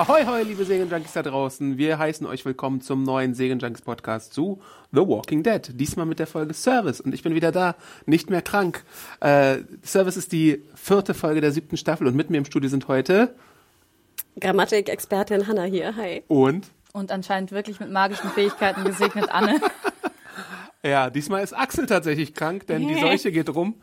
Ahoi, hoi, liebe Serienjunkies da draußen. Wir heißen euch willkommen zum neuen Serienjunkies Podcast zu The Walking Dead. Diesmal mit der Folge Service. Und ich bin wieder da, nicht mehr krank. Äh, Service ist die vierte Folge der siebten Staffel und mit mir im Studio sind heute Grammatik-Expertin Hanna hier. Hi. und Und anscheinend wirklich mit magischen Fähigkeiten gesegnet Anne. ja, diesmal ist Axel tatsächlich krank, denn die Seuche geht rum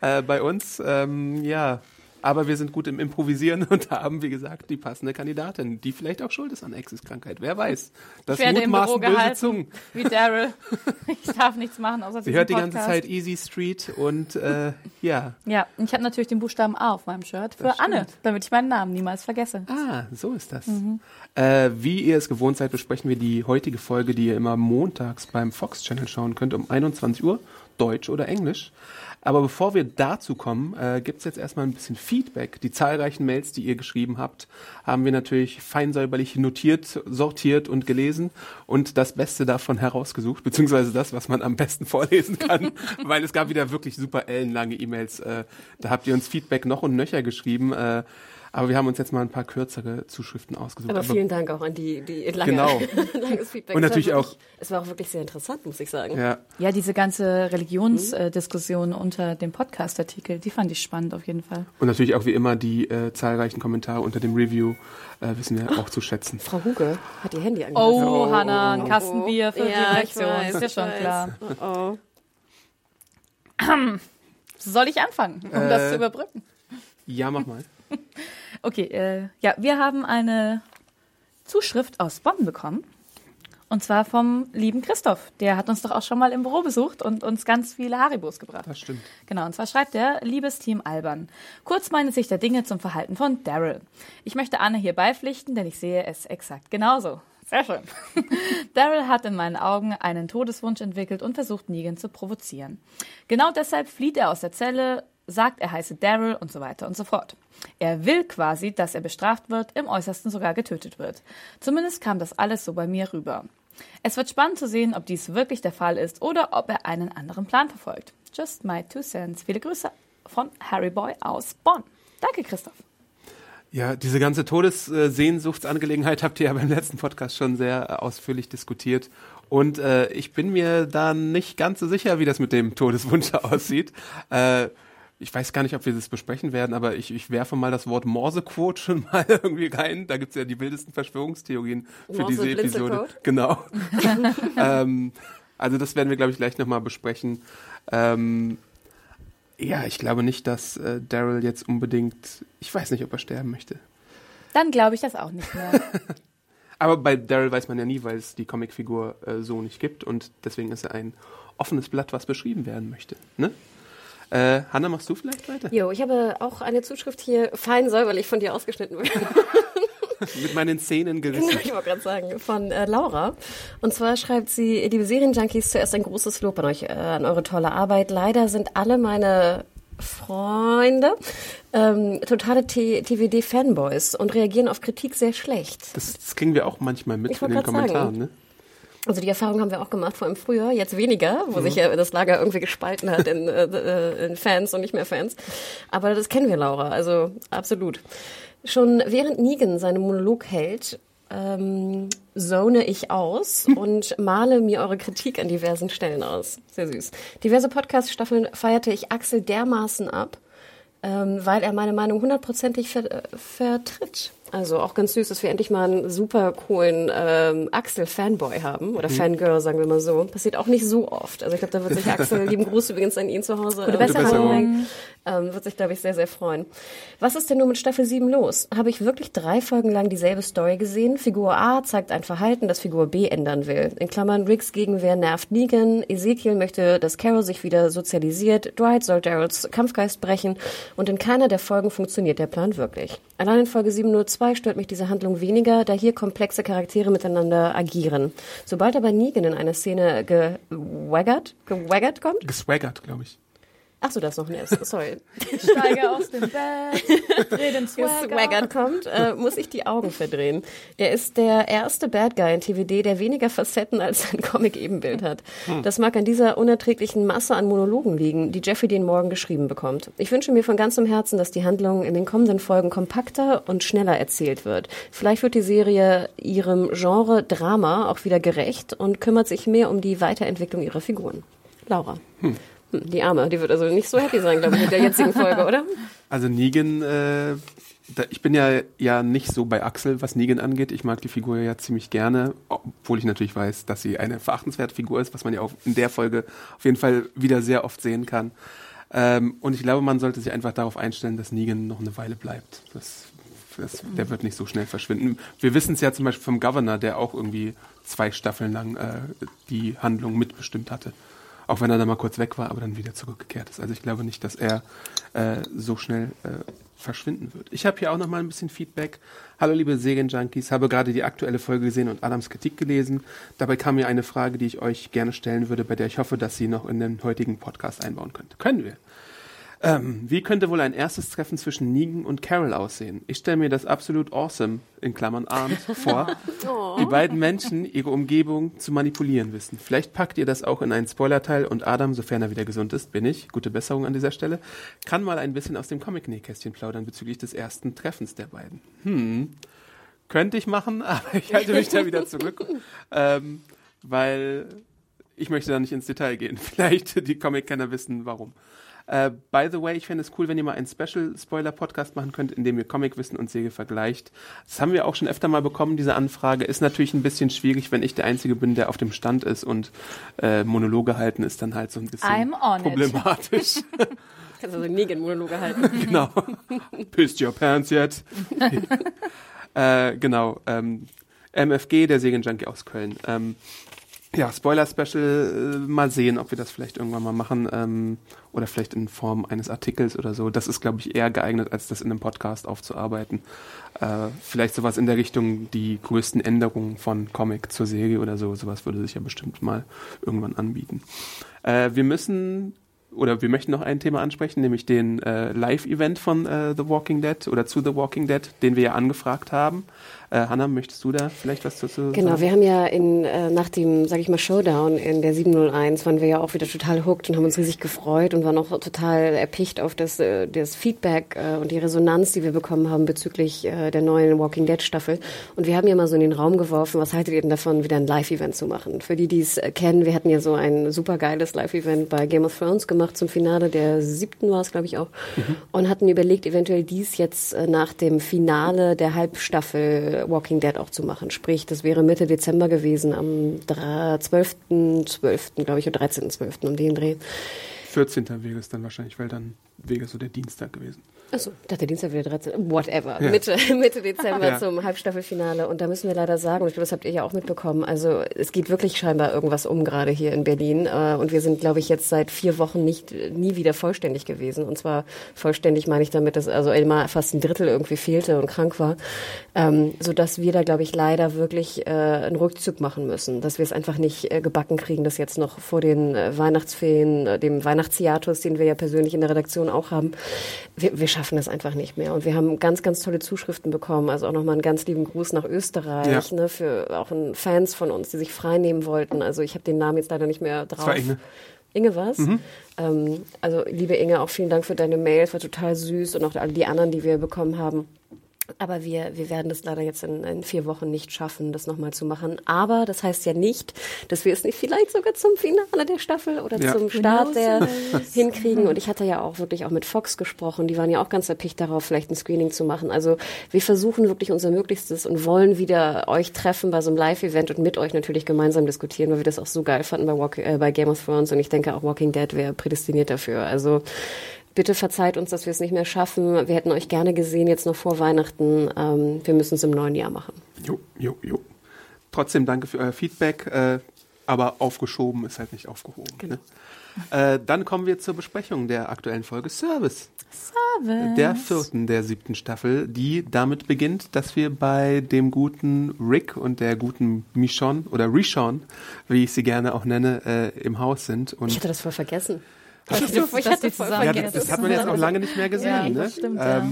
äh, bei uns. Ähm, ja, aber wir sind gut im Improvisieren und haben, wie gesagt, die passende Kandidatin, die vielleicht auch schuld ist an Exes Krankheit. Wer weiß? Das Ich werde im Büro gehalten, Zungen. wie Daryl. Ich darf nichts machen, außer Sie hört die ganze. Zeit Easy Street und äh, ja. Ja, und ich habe natürlich den Buchstaben A auf meinem Shirt für Anne, damit ich meinen Namen niemals vergesse. Ah, so ist das. Mhm. Äh, wie ihr es gewohnt seid, besprechen wir die heutige Folge, die ihr immer montags beim Fox Channel schauen könnt, um 21 Uhr, Deutsch oder Englisch. Aber bevor wir dazu kommen, äh, gibt's jetzt erstmal ein bisschen Feedback. Die zahlreichen Mails, die ihr geschrieben habt, haben wir natürlich fein säuberlich notiert, sortiert und gelesen und das Beste davon herausgesucht, beziehungsweise das, was man am besten vorlesen kann, weil es gab wieder wirklich super ellenlange E-Mails. Äh, da habt ihr uns Feedback noch und nöcher geschrieben. Äh, aber wir haben uns jetzt mal ein paar kürzere Zuschriften ausgesucht. Aber vielen Dank auch an die, die lange, Genau. langes Feedback. Und Es war natürlich wirklich, auch- Es war auch wirklich sehr interessant, muss ich sagen. Ja, Ja, diese ganze Religionsdiskussion unter dem Podcast-Artikel, die fand ich spannend auf jeden Fall. und natürlich auch wie immer die äh, zahlreichen Kommentare unter dem Review äh, wissen wir auch zu schätzen. Frau Huge hat ihr Handy angemacht. Oh, Hannah, ein Kasten Bier für die ja, ich Redaktion, weiß, ist ich schon weiß. klar. Oh, oh. Soll ich anfangen, um Äh. das zu überbrücken? Ja, mach mal. Okay, äh, ja, wir haben eine Zuschrift aus Bonn bekommen. Und zwar vom lieben Christoph. Der hat uns doch auch schon mal im Büro besucht und uns ganz viele Haribos gebracht. Das stimmt. Genau, und zwar schreibt er, liebes Team Alban, kurz meine Sicht der Dinge zum Verhalten von Daryl. Ich möchte Anne hier beipflichten, denn ich sehe es exakt genauso. Sehr schön. Daryl hat in meinen Augen einen Todeswunsch entwickelt und versucht, Negan zu provozieren. Genau deshalb flieht er aus der Zelle, sagt, er heiße Daryl und so weiter und so fort. Er will quasi, dass er bestraft wird, im Äußersten sogar getötet wird. Zumindest kam das alles so bei mir rüber. Es wird spannend zu sehen, ob dies wirklich der Fall ist oder ob er einen anderen Plan verfolgt. Just my two cents. Viele Grüße von Harry Boy aus Bonn. Danke, Christoph. Ja, diese ganze Todessehnsuchtsangelegenheit habt ihr ja beim letzten Podcast schon sehr äh, ausführlich diskutiert. Und äh, ich bin mir da nicht ganz so sicher, wie das mit dem Todeswunsch aussieht. Äh, ich weiß gar nicht, ob wir das besprechen werden, aber ich, ich werfe mal das Wort Morsequote schon mal irgendwie rein. Da gibt's ja die wildesten Verschwörungstheorien für diese Episode. Genau. ähm, also das werden wir, glaube ich, gleich nochmal besprechen. Ähm, ja, ich glaube nicht, dass äh, Daryl jetzt unbedingt, ich weiß nicht, ob er sterben möchte. Dann glaube ich das auch nicht mehr. Aber bei Daryl weiß man ja nie, weil es die Comicfigur äh, so nicht gibt und deswegen ist er ein offenes Blatt, was beschrieben werden möchte. Ne? Äh, Hanna, machst du vielleicht weiter? Jo, ich habe auch eine Zuschrift hier fein säuberlich von dir ausgeschnitten. Mit meinen Zähnen gerissen. ich wollte gerade sagen, von äh, Laura. Und zwar schreibt sie, liebe Serienjunkies, zuerst ein großes Lob an euch, äh, an eure tolle Arbeit. Leider sind alle meine Freunde ähm, totale TWD-Fanboys und reagieren auf Kritik sehr schlecht. Das, das kriegen wir auch manchmal mit Ich in den Kommentaren. sagen. Ne? Also die Erfahrung haben wir auch gemacht vor allem früher, jetzt weniger, wo Mhm. sich ja das Lager irgendwie gespalten hat in, äh, in Fans und nicht mehr Fans. Aber das kennen wir, Laura, also absolut. Schon während Negan seinen Monolog hält, ähm, zone ich aus und male mir eure Kritik an diversen Stellen aus. Sehr süß. Diverse Podcast-Staffeln feierte ich Axel dermaßen ab, ähm, weil er meine Meinung hundertprozentig ver äh, vertritt. Also auch ganz süß, dass wir endlich mal einen super coolen ähm, Axel-Fanboy haben oder Fangirl, sagen wir mal so. Passiert auch nicht so oft. Also ich glaube, da wird sich Axel, lieben Gruß übrigens an ihn zu Hause, Gute äh, Besserung. Ähm, wird sich, glaube ich, sehr, sehr freuen. Was ist denn nur mit Staffel 7 los? Habe ich wirklich drei Folgen lang dieselbe Story gesehen? Figur A zeigt ein Verhalten, das Figur B ändern will. In Klammern, Ricks Gegenwehr nervt Negan, Ezekiel möchte, dass Carol sich wieder sozialisiert, Dwight soll Daryls Kampfgeist brechen und in keiner der Folgen funktioniert der Plan wirklich. Allein in Folge 702 stört mich diese Handlung weniger, da hier komplexe Charaktere miteinander agieren. Sobald aber Negan in eine Szene gewaggert, gewaggert kommt, Geswaggert, glaube ich. Ach so, das noch nicht. Sorry. Steige aus dem Bett, dreh den Swagger. Swaggart kommt, äh, muss ich die Augen verdrehen. Er ist der erste Bad Guy in TVD, der weniger Facetten als sein Comic-Ebenbild hat. Das mag an dieser unerträglichen Masse an Monologen liegen, die Jeffrey den Morgen geschrieben bekommt. Ich wünsche mir von ganzem Herzen, dass die Handlung in den kommenden Folgen kompakter und schneller erzählt wird. Vielleicht wird die Serie ihrem Genre Drama auch wieder gerecht und kümmert sich mehr um die Weiterentwicklung ihrer Figuren. Laura. Hm, Die Arme, die wird also nicht so happy sein, glaube ich, mit der jetzigen Folge, oder? Also Negan, äh, da, ich bin ja ja nicht so bei Axel, was Negan angeht. Ich mag die Figur ja ziemlich gerne, obwohl ich natürlich weiß, dass sie eine verachtenswerte Figur ist, was man ja auch in der Folge auf jeden Fall wieder sehr oft sehen kann. Ähm, und ich glaube, man sollte sich einfach darauf einstellen, dass Negan noch eine Weile bleibt. Das, das, der wird nicht so schnell verschwinden. Wir wissen es ja zum Beispiel vom Governor, der auch irgendwie zwei Staffeln lang äh, die Handlung mitbestimmt hatte. Auch wenn er dann mal kurz weg war, aber dann wieder zurückgekehrt ist. Also ich glaube nicht, dass er äh, so schnell äh, verschwinden wird. Ich habe hier auch noch mal ein bisschen Feedback. Hallo liebe Serienjunkies, habe gerade die aktuelle Folge gesehen und Adams Kritik gelesen. Dabei kam mir eine Frage, die ich euch gerne stellen würde, bei der ich hoffe, dass sie noch in den heutigen Podcast einbauen könnt. Können wir. Ähm, wie könnte wohl ein erstes Treffen zwischen Negan und Carol aussehen? Ich stelle mir das absolut awesome, in Klammern armed, vor, die beiden Menschen ihre Umgebung zu manipulieren wissen. Vielleicht packt ihr das auch in einen Spoilerteil und Adam, sofern er wieder gesund ist, bin ich, gute Besserung an dieser Stelle, kann mal ein bisschen aus dem Comic-Nähkästchen plaudern bezüglich des ersten Treffens der beiden. Hm, könnte ich machen, aber ich halte mich da wieder zurück, ähm, weil ich möchte da nicht ins Detail gehen. Vielleicht die Comic-Kenner wissen, warum. Äh, by the way, ich fände es cool, wenn ihr mal einen Special-Spoiler-Podcast machen könnt, in dem ihr Comicwissen und Serie vergleicht. Das haben wir auch schon öfter mal bekommen, diese Anfrage. Ist natürlich ein bisschen schwierig, wenn ich der Einzige bin, der auf dem Stand ist und äh, Monologe halten ist dann halt so ein bisschen I'm on it. problematisch. Kannst also Negan-Monologe halten. genau. Pissed your pants yet? äh, genau. Ähm, MFG, der Segenjunkie aus Köln. Ähm, ja, Spoiler-Special, äh, mal sehen, ob wir das vielleicht irgendwann mal machen ähm, oder vielleicht in Form eines Artikels oder so. Das ist, glaube ich, eher geeignet, als das in einem Podcast aufzuarbeiten. Äh, vielleicht sowas in der Richtung, die größten Änderungen von Comic zur Serie oder so. Sowas würde sich ja bestimmt mal irgendwann anbieten. Äh, wir müssen oder wir möchten noch ein Thema ansprechen, nämlich den äh, Live-Event von äh, The Walking Dead oder zu The Walking Dead, den wir ja angefragt haben. Äh, Hanna, möchtest du da vielleicht was dazu Genau, sagen? wir haben ja in, äh, nach dem, sag ich mal, Showdown in der 701 waren wir ja auch wieder total hooked und haben uns riesig gefreut und waren auch total erpicht auf das, äh, das Feedback äh, und die Resonanz, die wir bekommen haben bezüglich äh, der neuen Walking Dead Staffel. Und wir haben ja mal so in den Raum geworfen, was haltet ihr denn davon, wieder ein Live-Event zu machen? Für die, die es äh, kennen, wir hatten ja so ein super geiles Live-Event bei Game of Thrones gemacht zum Finale der siebten war es, glaube ich, auch. Und hatten überlegt, eventuell dies jetzt äh, nach dem Finale der Halbstaffel Walking Dead auch zu machen. Sprich, das wäre Mitte Dezember gewesen, am 12.12., glaube ich, oder 13.12. um den Dreh. 14. wäre es dann wahrscheinlich, weil dann wäre so der Dienstag gewesen. Achso, ich dachte Dienstag wieder 13. Whatever. Ja. Mitte, Mitte Dezember Ja. zum Halbstaffelfinale. Und da müssen wir leider sagen, und ich glaube, das habt ihr ja auch mitbekommen, also es geht wirklich scheinbar irgendwas um gerade hier in Berlin. Äh, Und wir sind, glaube ich, jetzt seit vier Wochen nicht nie wieder vollständig gewesen. Und zwar vollständig meine ich damit, dass also Elmar fast ein Drittel irgendwie fehlte und krank war. Ähm, sodass wir da, glaube ich, leider wirklich äh, einen Rückzug machen müssen. Dass wir es einfach nicht äh, gebacken kriegen, das jetzt noch vor den äh, Weihnachtsferien, äh, dem Weihnachtshiatus, den wir ja persönlich in der Redaktion auch haben. Wir, wir schaffen das einfach nicht mehr. Und wir haben ganz, ganz tolle Zuschriften bekommen. Also auch nochmal einen ganz lieben Gruß nach Österreich, Ja. ne, für auch Fans von uns, die sich frei nehmen wollten. Also ich habe den Namen jetzt leider nicht mehr drauf. war Inge. Inge war's. Ähm, also liebe Inge, auch vielen Dank für deine Mail. Es war total süß und auch all die anderen, die wir bekommen haben. Aber wir, wir werden das leider jetzt in, in vier Wochen nicht schaffen, das nochmal zu machen. Aber das heißt ja nicht, dass wir es nicht vielleicht sogar zum Finale der Staffel oder Ja. zum Start der hinkriegen. Und ich hatte ja auch wirklich auch mit Fox gesprochen. Die waren ja auch ganz erpicht darauf, vielleicht ein Screening zu machen. Also wir versuchen wirklich unser Möglichstes und wollen wieder euch treffen bei so einem Live-Event und mit euch natürlich gemeinsam diskutieren, weil wir das auch so geil fanden bei, Walk äh, bei Game of Thrones. Und ich denke auch Walking Dead wäre prädestiniert dafür. Also bitte verzeiht uns, dass wir es nicht mehr schaffen. Wir hätten euch gerne gesehen, jetzt noch vor Weihnachten. Ähm, wir müssen es im neuen Jahr machen. Jo, jo, jo. Trotzdem danke für euer Feedback, äh, aber aufgeschoben ist halt nicht aufgehoben. Genau. Ne? Äh, dann kommen wir zur Besprechung der aktuellen Folge Service. Service. Der vierten der siebten Staffel, die damit beginnt, dass wir bei dem guten Rick und der guten Michonne oder Rishon, wie ich sie gerne auch nenne, äh, im Haus sind. Und Ich hatte das voll vergessen. Dass Ich hatte- ich voll ja, das, das hat man jetzt auch lange nicht mehr gesehen. Ja, ne? das stimmt, ja.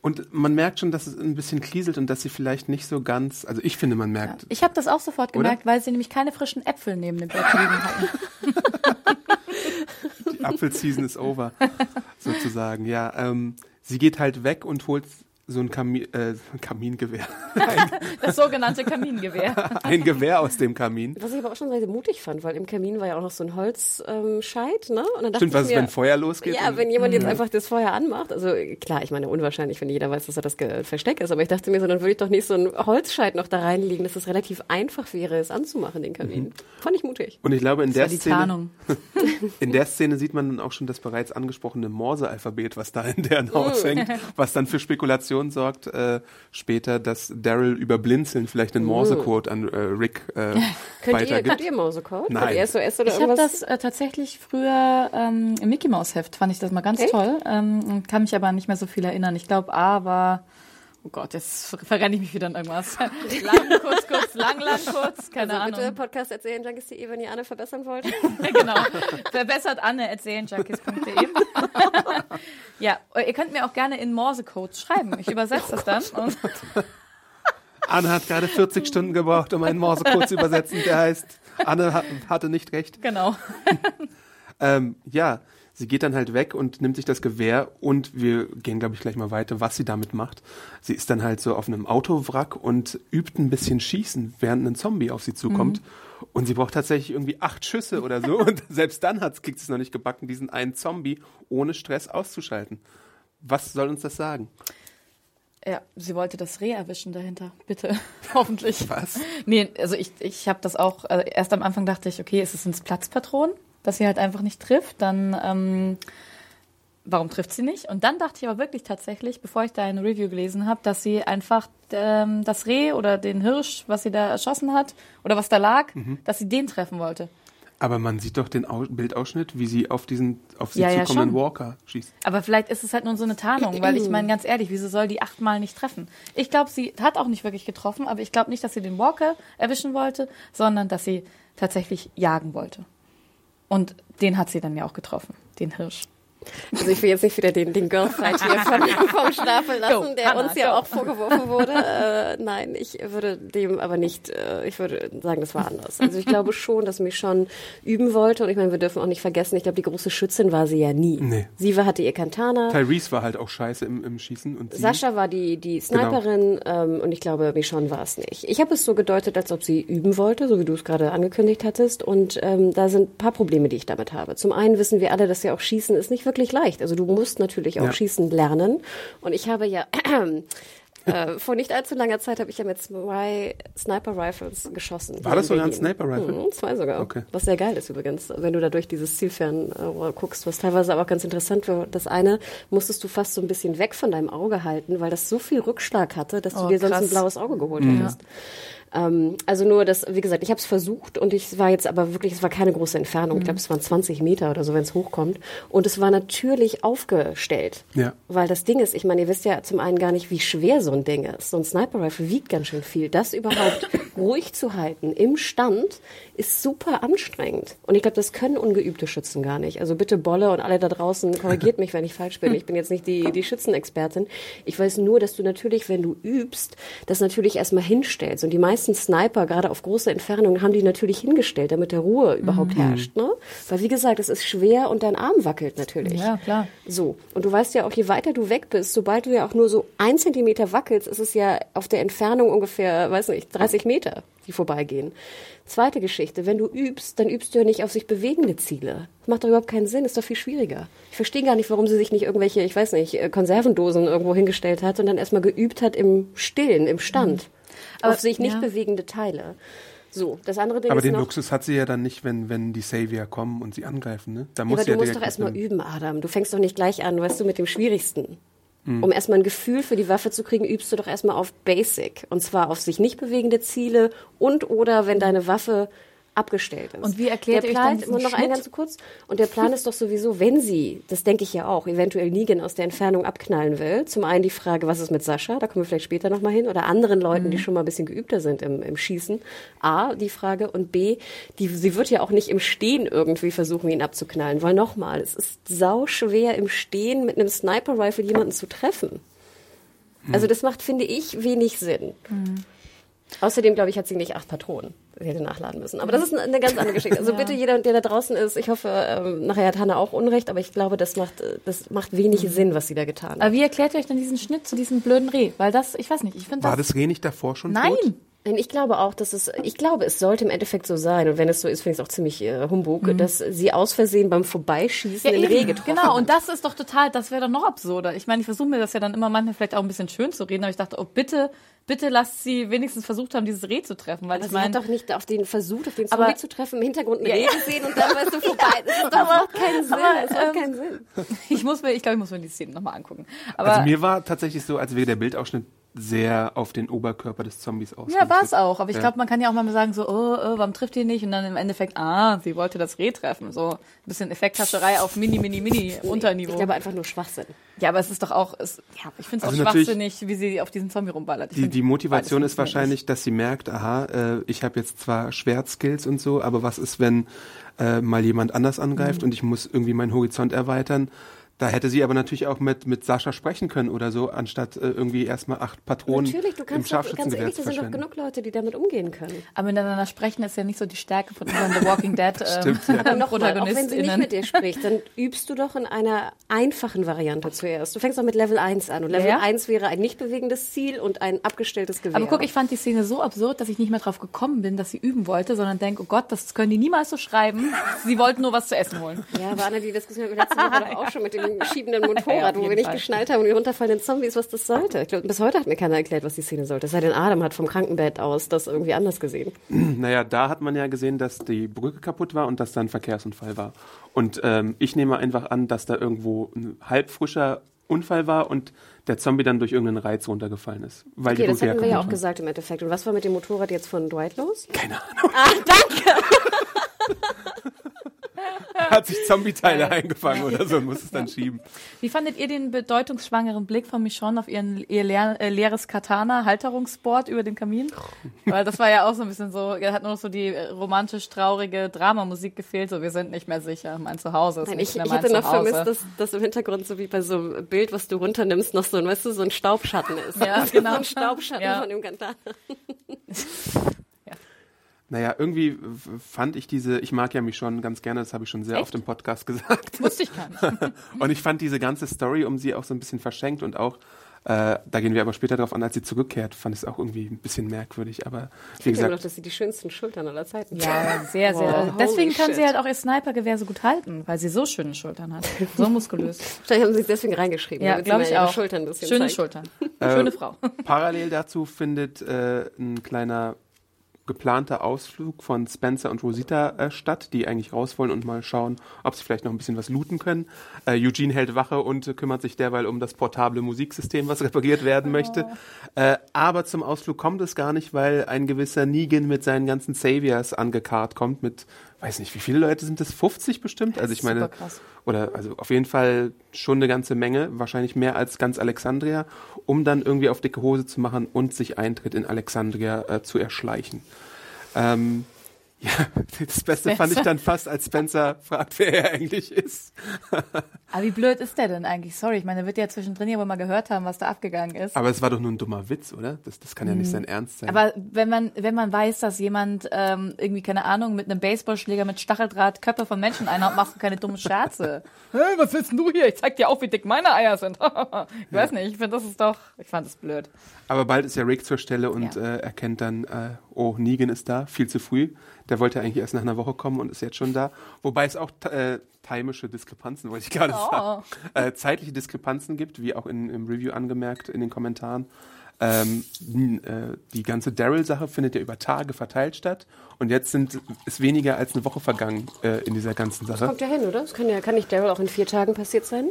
Und man merkt schon, dass es ein bisschen kieselt und dass sie vielleicht nicht so ganz, also ich finde, man merkt, Ich habe das auch sofort Oder? gemerkt, weil sie nämlich keine frischen Äpfel neben dem Bett liegen hatten. die Apfelseason is over, sozusagen. Ja, ähm, sie geht halt weg und holt so ein Kamin, äh, Kamingewehr, Das sogenannte Kamingewehr. ein Gewehr aus dem Kamin. Was ich aber auch schon sehr mutig fand, weil im Kamin war ja auch noch so ein Holzscheit, ähm, ne? Und dann dachte Stimmt, was ich ist, mir, wenn Feuer losgeht? Ja, wenn jemand jetzt einfach das Feuer anmacht, also klar, ich meine, unwahrscheinlich, wenn jeder weiß, dass er das Ge- Versteck ist, aber ich dachte mir so, dann würde ich doch nicht so ein Holzscheit noch da reinlegen, dass es relativ einfach wäre, es anzumachen, den Kamin. Fand ich mutig. Und ich glaube, in Das der Szene, in der Szene sieht man dann auch schon das bereits angesprochene Morse-Alphabet, was da in deren Haus hängt, was dann für Spekulation sorgt, äh, später, dass Daryl über Blinzeln vielleicht einen Morse-Code an äh, Rick äh, Könnt ihr, weitergibt. könnt ihr Mausecode? Nein. Könnt ihr SOS oder Ich habe das äh, tatsächlich früher ähm, im Mickey Mouse Heft, fand ich das mal ganz Echt? toll. Ähm, kann mich aber nicht mehr so viel erinnern. Ich glaube, A war, oh Gott, jetzt ver- verrenne ich mich wieder in irgendwas. lang, kurz, kurz, lang, lang, kurz, keine also bitte Ahnung. Podcast erzählen, junkies.de, wenn ihr Anne verbessern wollt. genau. Verbessert Anne at serienjunkies.de. ja, ihr könnt mir auch gerne in Morse-Codes schreiben. Ich übersetze das dann. Und Anne hat gerade 40 Stunden gebraucht, um einen Morse-Code zu übersetzen, der heißt, Anne hat, hatte nicht recht. genau. Ähm, ja, sie geht dann halt weg und nimmt sich das Gewehr und wir gehen, glaube ich, gleich mal weiter, was sie damit macht. Sie ist dann halt so auf einem Autowrack und übt ein bisschen Schießen, während ein Zombie auf sie zukommt. Und sie braucht tatsächlich irgendwie acht Schüsse oder so. Und selbst dann hat kriegt sie es noch nicht gebacken, diesen einen Zombie ohne Stress auszuschalten. Was soll uns das sagen? Ja, sie wollte das Reh erwischen dahinter. Bitte. Hoffentlich. Was? Nee, also ich, ich habe das auch, also erst am Anfang dachte ich, okay, ist es ins Platzpatronen, dass sie halt einfach nicht trifft, dann ähm, warum trifft sie nicht? Und dann dachte ich aber wirklich tatsächlich, bevor ich da eine Review gelesen habe, dass sie einfach ähm, das Reh oder den Hirsch, was sie da erschossen hat oder was da lag, Mhm. dass sie den treffen wollte. Aber man sieht doch den Au Bildausschnitt, wie sie auf diesen auf sie Ja, ja, zukommenden schon. Walker schießt. Aber vielleicht ist es halt nur so eine Tarnung, weil ich meine, ganz ehrlich, wieso soll die achtmal nicht treffen? Ich glaube, sie hat auch nicht wirklich getroffen, aber ich glaube nicht, dass sie den Walker erwischen wollte, sondern dass sie tatsächlich jagen wollte. Und den hat sie dann ja auch getroffen, den Hirsch. Also ich will jetzt nicht wieder den, den Girlfight hier vom, vom Stapel lassen, Go, der Anna, uns ja go. auch vorgeworfen wurde. Äh, nein, ich würde dem aber nicht, äh, ich würde sagen, das war anders. Also ich glaube schon, dass mich schon üben wollte und ich meine, wir dürfen auch nicht vergessen, ich glaube, die große Schützin war sie ja nie. Nee. Sie war, hatte ihr Kantana. Tyrese war halt auch scheiße im, im Schießen und sie, Sascha war die, die Sniperin ähm, und ich glaube, Michonne war es nicht. Ich habe es so gedeutet, als ob sie üben wollte, so wie du es gerade angekündigt hattest. Und ähm, da sind ein paar Probleme, die ich damit habe. Zum einen wissen wir alle, dass ja auch Schießen ist nicht wirklich leicht. Also du musst natürlich auch Ja. Schießen lernen. Und ich habe ja äh, vor nicht allzu langer Zeit habe ich ja mit zwei Sniper Rifles geschossen. War das sogar ein. Sniper Rifle? Mhm, zwei sogar. Okay. Was sehr geil ist übrigens, wenn du da durch dieses Zielfernrohr äh, guckst, was teilweise aber auch ganz interessant war. Das eine musstest du fast so ein bisschen weg von deinem Auge halten, weil das so viel Rückschlag hatte, dass du Oh, dir sonst krass. ein blaues Auge geholt hättest. Ähm, also nur das, wie gesagt, ich habe es versucht und ich war jetzt aber wirklich, es war keine große Entfernung. Ich glaube, es waren 20 Meter oder so, wenn es hochkommt. Und es war natürlich aufgestellt. Ja. Weil das Ding ist, ich meine, ihr wisst ja zum einen gar nicht, wie schwer so ein Ding ist. So ein Sniper-Rifle wiegt ganz schön viel. Das überhaupt ruhig zu halten im Stand ist super anstrengend. Und ich glaube, das können ungeübte Schützen gar nicht. Also bitte Bolle und alle da draußen, korrigiert mich, wenn ich falsch bin. Ich bin jetzt nicht die, die Schützenexpertin. Ich weiß nur, dass du natürlich, wenn du übst, das natürlich erstmal hinstellst. Und die meisten Sniper, gerade auf große Entfernungen, haben die natürlich hingestellt, damit der Ruhe überhaupt herrscht. Ne? Weil wie gesagt, es ist schwer und dein Arm wackelt natürlich. Ja, klar. So, und du weißt ja auch, je weiter du weg bist, sobald du ja auch nur so ein Zentimeter wackelst, ist es ja auf der Entfernung ungefähr, weiß nicht, 30 Meter, die vorbeigehen. Zweite Geschichte, wenn du übst, dann übst du ja nicht auf sich bewegende Ziele. Das macht doch überhaupt keinen Sinn, ist doch viel schwieriger. Ich verstehe gar nicht, warum sie sich nicht irgendwelche, ich weiß nicht, äh, Konservendosen irgendwo hingestellt hat und dann erstmal geübt hat im Stillen, im Stand. Aber- auf sich nicht ja. bewegende Teile. So, das andere Ding Aber ist den noch, Luxus hat sie ja dann nicht, wenn, wenn die Savior kommen und sie angreifen, ne? Da Ja, muss aber sie ja du musst doch erstmal üben, Adam. Du fängst doch nicht gleich an, weißt du, mit dem Schwierigsten. Hm. Um erstmal ein Gefühl für die Waffe zu kriegen, übst du doch erstmal auf Basic. Und zwar auf sich nicht bewegende Ziele und oder wenn deine Waffe abgestellt ist. Und wie erklärt der ihr euch Plan, dann nur noch ein ganz kurz. Und der Plan ist doch sowieso, wenn sie, das denke ich ja auch, eventuell Negan aus der Entfernung abknallen will. Zum einen die Frage, was ist mit Sascha? Da kommen wir vielleicht später nochmal hin. Oder anderen Leuten, Mhm. die schon mal ein bisschen geübter sind im, im Schießen. A, die Frage. Und B, die, sie wird ja auch nicht im Stehen irgendwie versuchen, ihn abzuknallen. Weil nochmal, es ist sau schwer im Stehen mit einem Sniper-Rifle jemanden zu treffen. Also das macht, finde ich, wenig Sinn. Außerdem, glaube ich, hat sie nicht acht Patronen. Sie hätte nachladen müssen. Aber das ist eine ganz andere Geschichte. Also bitte jeder, der da draußen ist, ich hoffe, ähm, nachher hat Hanna auch Unrecht, aber ich glaube, das macht, äh, das macht wenig Sinn, was sie da getan hat. Aber wie erklärt ihr euch denn diesen Schnitt zu diesem blöden Reh? Weil das, ich weiß nicht, ich finde War das. das Reh nicht davor schon Nein! tot? Ich glaube auch, dass es, ich glaube, es sollte im Endeffekt so sein. Und wenn es so ist, finde ich es auch ziemlich äh, Humbug, dass sie aus Versehen beim Vorbeischießen Ja, in. Reh getroffen Genau, hat. und das ist doch total, das wäre doch noch absurder. Ich meine, ich versuche mir das ja dann immer manchmal vielleicht auch ein bisschen schön zu reden, aber ich dachte, oh bitte, bitte lasst sie wenigstens versucht haben, dieses Reh zu treffen, weil Aber ich sie hat meine, doch nicht auf den versucht, auf den Aber- Zombie zu treffen, im Hintergrund ein Ja, Reh ja. gesehen und dann weißt du vorbei. Das, ist doch, macht keinen Sinn. aber, Das macht ähm, keinen Sinn. ich muss mir, ich glaube, ich muss mir die Szene nochmal angucken. Aber Also mir war tatsächlich so, als wäre der Bildausschnitt sehr auf den Oberkörper des Zombies ausgerichtet. ja, war es auch. Aber ich glaube, man kann ja auch mal sagen, so, oh, oh, warum trifft ihr nicht? Und dann im Endeffekt, ah, sie wollte das Reh treffen. So ein bisschen Effekthascherei auf Mini, Mini, Mini Unterniveau. Ich glaube einfach nur Schwachsinn. ja, aber es ist doch auch, es, ja, ich finde es Also auch schwachsinnig, wie sie auf diesen Zombie rumballert. Die, die Motivation ist wahrscheinlich, dass sie merkt, aha, äh, ich habe jetzt zwar Schwertskills und so, aber was ist, wenn äh, mal jemand anders angreift Mhm. und ich muss irgendwie meinen Horizont erweitern? Da hätte sie aber natürlich auch mit, mit Sascha sprechen können oder so, anstatt äh, irgendwie erstmal acht Patronen Natürlich, du im kannst doch, ganz ehrlich, da sind doch genug Leute, die damit umgehen können. Aber miteinander sprechen ist ja nicht so die Stärke von unseren The Walking Dead ähm, Stimmt, ja. Aber nochmal, auch wenn sie nicht mit dir spricht, dann übst du doch in einer einfachen Variante zuerst. Du fängst doch mit Level 1 an. Und Level Ja. 1 wäre ein nicht bewegendes Ziel und ein abgestelltes Gewehr. Aber guck, ich fand die Szene so absurd, dass ich nicht mehr drauf gekommen bin, dass sie üben wollte, sondern denke, oh Gott, das können die niemals so schreiben. Sie wollten nur was zu essen holen. ja, aber Anna, die Diskussion letzte Woche auch schon mit dem schiebenden Motorrad, Ja, wo wir nicht Fall. geschnallt haben und die runterfallenden Zombies, was das sollte. Ich glaube, bis heute hat mir keiner erklärt, was die Szene sollte. Es sei denn, Adam hat vom Krankenbett aus das irgendwie anders gesehen. Naja, da hat man ja gesehen, dass die Brücke kaputt war und dass da ein Verkehrsunfall war. Und ähm, ich nehme einfach an, dass da irgendwo ein halb frischer Unfall war und der Zombie dann durch irgendeinen Reiz runtergefallen ist. Weil Okay, die das hatten wir ja auch war. gesagt im Endeffekt. Und was war mit dem Motorrad jetzt von Dwight los? Keine Ahnung. Ah, danke! Hat sich Zombie-Teile eingefangen oder so und muss es dann schieben. Wie fandet ihr den bedeutungsschwangeren Blick von Michonne auf ihren, ihr leer, äh, leeres Katana-Halterungsboard über dem Kamin? Weil das war ja auch so ein bisschen so, er hat nur noch so die äh, romantisch-traurige Dramamusik gefehlt, so wir sind nicht mehr sicher, mein Zuhause ist Nein, nicht ich, mehr ich mein hätte noch Zuhause. vermisst, dass, dass im Hintergrund so wie bei so einem Bild, was du runternimmst, noch so ein, weißt du, so ein Staubschatten ist. Ja, so genau. ein Staubschatten Ja. von dem Katana. Naja, irgendwie fand ich diese, ich mag ja mich schon ganz gerne, das habe ich schon sehr Echt? oft im Podcast gesagt. Wusste ich gar nicht. Und ich fand diese ganze Story um sie auch so ein bisschen verschenkt und auch, äh, da gehen wir aber später drauf an, als sie zurückkehrt, fand ich es auch irgendwie ein bisschen merkwürdig. Aber wie Ich immer noch, gesagt, dass sie die schönsten Schultern aller Zeiten Ja, sehr, sehr. Wow, Deswegen kann shit. sie halt auch ihr Snipergewehr so gut halten, weil sie so schöne Schultern hat. So muskulös. Vielleicht haben sie es deswegen reingeschrieben. Ja, glaube ich auch. Schultern ein bisschen Schöne zeigt. Schultern. Schöne Frau. parallel dazu findet äh, ein kleiner geplanter Ausflug von Spencer und Rosita äh, statt, die eigentlich raus wollen und mal schauen, ob sie vielleicht noch ein bisschen was looten können. Äh, Eugene hält Wache und äh, kümmert sich derweil um das portable Musiksystem, was repariert werden möchte. Äh, aber zum Ausflug kommt es gar nicht, weil ein gewisser Negan mit seinen ganzen Saviors angekarrt kommt mit, weiß nicht, wie viele Leute sind das? 50 bestimmt? Also ich meine, Superkrass. Oder also auf jeden Fall schon eine ganze Menge, wahrscheinlich mehr als ganz Alexandria, um dann irgendwie auf dicke Hose zu machen und sich Eintritt in Alexandria äh, zu erschleichen. Ähm, ja, das Beste fand ich Spencer. dann fast, als Spencer fragt, wer er eigentlich ist. Aber wie blöd ist der denn eigentlich? Sorry, ich meine, der wird ja zwischendrin ja wohl mal gehört haben, was da abgegangen ist. Aber es war doch nur ein dummer Witz, oder? Das, das kann ja nicht sein Ernst sein. Aber wenn man, wenn man weiß, dass jemand ähm, irgendwie, keine Ahnung, mit einem Baseballschläger mit Stacheldraht Köpfe von Menschen einhaut, machst du keine dummen Scherze. Hä, was willst denn du hier? Ich zeig dir auch, wie dick meine Eier sind. ich weiß nicht, ich finde, das ist doch, ich fand das blöd. Aber bald ist ja Rick zur Stelle und Ja. äh, erkennt dann, äh, oh, Negan ist da, viel zu früh. Der wollte eigentlich erst nach einer Woche kommen und ist jetzt schon da. Wobei es auch äh, timische Diskrepanzen, wollte ich gerade Oh. sagen, äh, zeitliche Diskrepanzen gibt, wie auch in, im Review angemerkt in den Kommentaren. Ähm, äh, die ganze Daryl-Sache findet ja über Tage verteilt statt und jetzt sind, ist weniger als eine Woche vergangen äh, in dieser ganzen Sache. Kommt ja hin, oder? Das kann ja, kann nicht Daryl auch in vier Tagen passiert sein?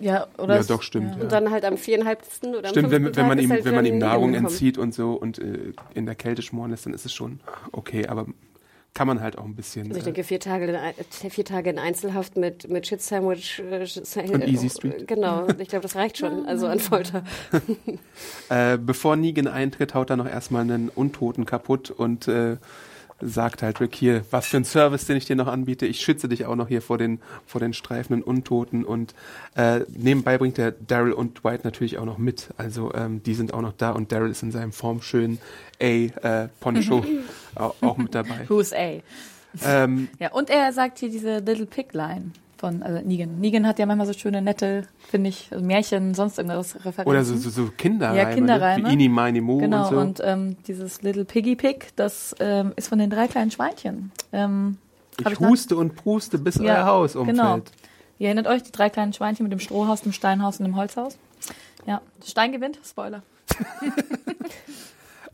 Ja, oder? Ja, doch, stimmt. Und Ja. dann halt am viereinhalbsten oder am Stimmt, wenn, wenn man ihm, halt wenn man ihm Nahrung entzieht und so und äh, in der Kälte schmoren lässt, dann ist es schon okay, aber kann man halt auch ein bisschen. Also ich äh, denke, vier Tage, in, äh, vier Tage in Einzelhaft mit, mit Shit Sandwich äh, Und Easy Street. Genau, ich glaube, das reicht schon. Also an Folter. Äh, bevor Negan eintritt, haut er noch erstmal einen Untoten kaputt und äh, sagt halt Rick hier, was für ein Service, den ich dir noch anbiete. Ich schütze dich auch noch hier vor den vor den streifenden Untoten und äh, nebenbei bringt der Daryl und Dwight natürlich auch noch mit. Also ähm, die sind auch noch da und Daryl ist in seinem formschönen A äh, Poncho auch, auch mit dabei. Who's A? Ähm, Ja, und er sagt hier diese Little Pig Line von also Negan. Negan hat ja manchmal so schöne, nette, finde ich, also Märchen, sonst irgendwas Referenzen. oder so, so, so Kinderreime, Ja, Kinderreime. Ne? wie Ini, Mini, Mo Genau, und und, so. ähm, dieses Little Piggy Pig, das ähm, ist von den drei kleinen Schweinchen. Ähm, ich huste und puste, bis Ja, euer Haus umfällt. genau. Ihr erinnert euch, die drei kleinen Schweinchen mit dem Strohhaus, dem Steinhaus und dem Holzhaus? Ja, Stein gewinnt, Spoiler.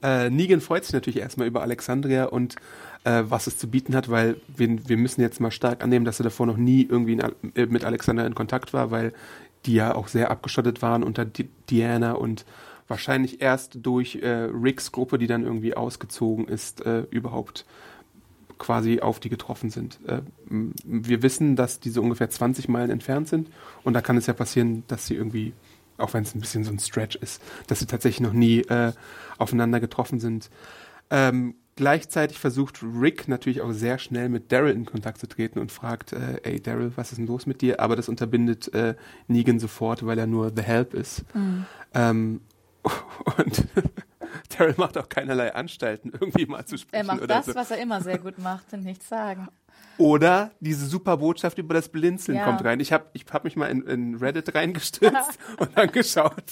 Äh, Negan freut sich natürlich erstmal über Alexandria und äh, was es zu bieten hat, weil wir, wir müssen jetzt mal stark annehmen, dass er davor noch nie irgendwie in, äh, mit Alexandria in Kontakt war, weil die ja auch sehr abgeschottet waren unter Di Diana und wahrscheinlich erst durch äh, Ricks Gruppe, die dann irgendwie ausgezogen ist, äh, überhaupt quasi auf die getroffen sind. Äh, wir wissen, dass diese ungefähr 20 Meilen entfernt sind und da kann es ja passieren, dass sie irgendwie, auch wenn es ein bisschen so ein Stretch ist, dass sie tatsächlich noch nie äh, aufeinander getroffen sind. Ähm, gleichzeitig versucht Rick natürlich auch sehr schnell mit Daryl in Kontakt zu treten und fragt, äh, ey Daryl, was ist denn los mit dir? Aber das unterbindet äh, Negan sofort, weil er nur The Help ist. Ähm, und Daryl macht auch keinerlei Anstalten, irgendwie mal zu sprechen Er macht das, so. was er immer sehr gut macht, und nichts sagen. Oder diese super Botschaft über das Blinzeln Ja. kommt rein. Ich habe ich hab mich mal in, in Reddit reingestürzt und dann geschaut,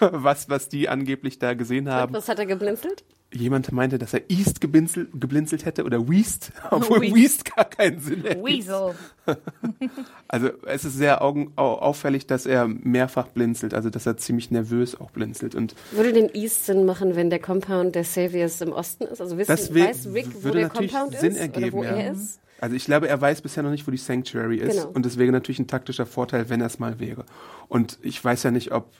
was, was die angeblich da gesehen haben. Was hat er geblinzelt? Jemand meinte, dass er East geblinzelt, geblinzelt hätte oder Weast, obwohl Weast. Weast gar keinen Sinn hätte. Weasel. Also es ist sehr augen, au, auffällig, dass er mehrfach blinzelt, also dass er ziemlich nervös auch blinzelt. Und Würde den East Sinn machen, wenn der Compound der Saviors im Osten ist? Also wissen, weiß Rick, wo der Compound Sinn ist? ergeben. oder wo ja. er ist? Also ich glaube, er weiß bisher noch nicht, wo die Sanctuary ist. Genau. Und das wäre natürlich ein taktischer Vorteil, wenn er es mal wäre. Und ich weiß ja nicht, ob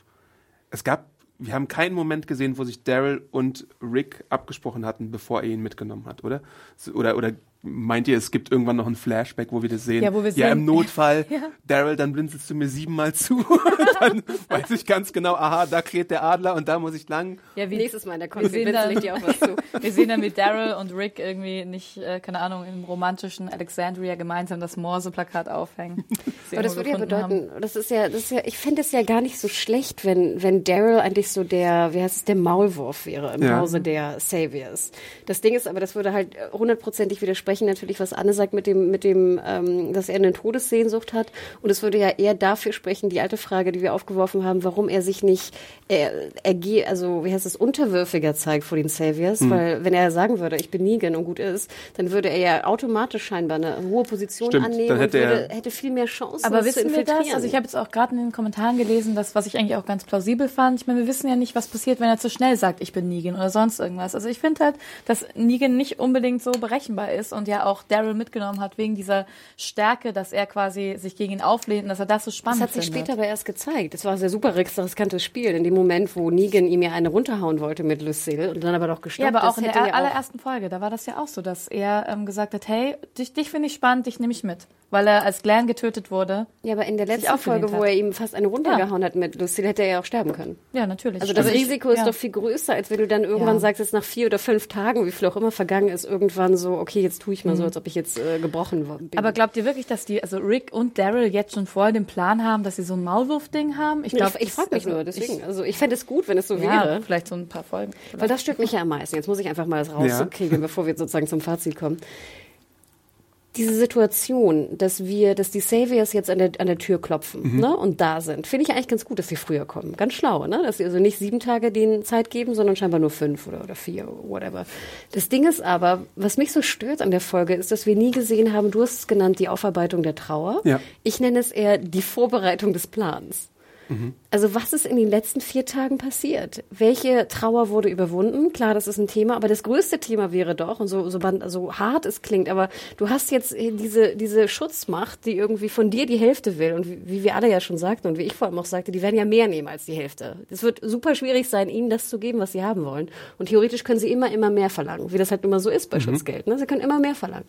es gab, wir haben keinen Moment gesehen, wo sich Daryl und Rick abgesprochen hatten, bevor er ihn mitgenommen hat, oder? Oder, oder meint ihr, es gibt irgendwann noch ein Flashback, wo wir das sehen? Ja, wo wir ja sehen- im Notfall, Ja. Daryl, dann blinzelst du mir siebenmal zu. und dann weiß ich ganz genau, aha, da kräht der Adler und da muss ich lang. Ja, wie, Nächstes Mal in der sehen blinzel dann- ich dir auch was zu. wir sehen dann, wie Daryl und Rick irgendwie nicht, äh, keine Ahnung, im romantischen Alexandria gemeinsam das Morse-Plakat aufhängen. Aber das würde ja bedeuten, das ist ja, das ist ja, ich fände es ja gar nicht so schlecht, wenn, wenn Daryl eigentlich so der, wie heißt es, der Maulwurf wäre im Ja. Hause der Saviors. Das Ding ist aber, das würde halt hundertprozentig widersprechen, natürlich, was Anne sagt mit dem, mit dem, ähm, dass er eine Todessehnsucht hat. Und es würde ja eher dafür sprechen, die alte Frage, die wir aufgeworfen haben, warum er sich nicht, er, er also, wie heißt es, unterwürfiger zeigt vor den Saviors, Hm. weil wenn er sagen würde, ich bin Negan und gut ist, dann würde er ja automatisch scheinbar eine hohe Position Stimmt, annehmen dann und hätte er- würde, hätte viel mehr Chancen, Aber wissen wir das? Also ich habe jetzt auch gerade in den Kommentaren gelesen, dass, was ich eigentlich auch ganz plausibel fand. Ich meine, wir wissen ja nicht, was passiert, wenn er zu schnell sagt, ich bin Negan oder sonst irgendwas. Also ich finde halt, dass Negan nicht unbedingt so berechenbar ist und ja auch Daryl mitgenommen hat wegen dieser Stärke, dass er quasi sich gegen ihn auflehnt und dass er das so spannend Das hat sich findet. später aber erst gezeigt. Das war ein sehr super riskantes Spiel. In dem Moment, wo Negan ihm ja eine runterhauen wollte mit Lucille und dann aber doch gestoppt Ja, aber auch in der ja allerersten Folge, da war das ja auch so, dass er ähm, gesagt hat, hey, dich, dich finde ich spannend, dich nehme ich mit. Weil er als Glenn getötet wurde. Ja, aber in der letzten Folge, wo er ihm fast eine runtergehauen hat mit Lucille, hätte er ja auch sterben können. Ja, natürlich. Also das ich- Risiko ist ja. doch viel größer, als wenn du dann irgendwann Ja. sagst, jetzt nach vier oder fünf Tagen, wie viel auch immer vergangen ist, irgendwann so, okay, jetzt tue ich mal so, als ob ich jetzt äh, gebrochen bin. Mhm. Aber glaubt ihr wirklich, dass die, also Rick und Daryl jetzt schon vorher den Plan haben, dass sie so ein Maulwurf-Ding haben? Ich ich, glaube, ich, ich frage mich also nur, deswegen. Ich, also ich fände es gut, wenn es so ja, wäre. vielleicht so ein paar Folgen. Weil das stört mich ja am meisten. Jetzt muss ich einfach mal das rauskriegen, bevor wir sozusagen zum Fazit kommen. Diese Situation, dass wir, dass die Saviors jetzt an der, an der Tür klopfen ne, und da sind, finde ich eigentlich ganz gut, dass sie früher kommen. Ganz schlau, ne? Dass sie also nicht sieben Tage denen Zeit geben, sondern scheinbar nur fünf oder, oder vier, whatever. Das Ding ist aber, was mich so stört an der Folge, ist, dass wir nie gesehen haben, du hast es genannt, die Aufarbeitung der Trauer. Ja. Ich nenne es eher die Vorbereitung des Plans. Also was ist in den letzten vier Tagen passiert? Welche Trauer wurde überwunden? Klar, das ist ein Thema, aber das größte Thema wäre doch, und so, so, so hart es klingt, aber du hast jetzt diese, diese Schutzmacht, die irgendwie von dir die Hälfte will. Und wie, wie wir alle ja schon sagten und wie ich vor allem auch sagte, die werden ja mehr nehmen als die Hälfte. Es wird super schwierig sein, ihnen das zu geben, was sie haben wollen. Und theoretisch können sie immer, immer mehr verlangen, wie das halt immer so ist bei Schutzgeld. Ne? Sie können immer mehr verlangen.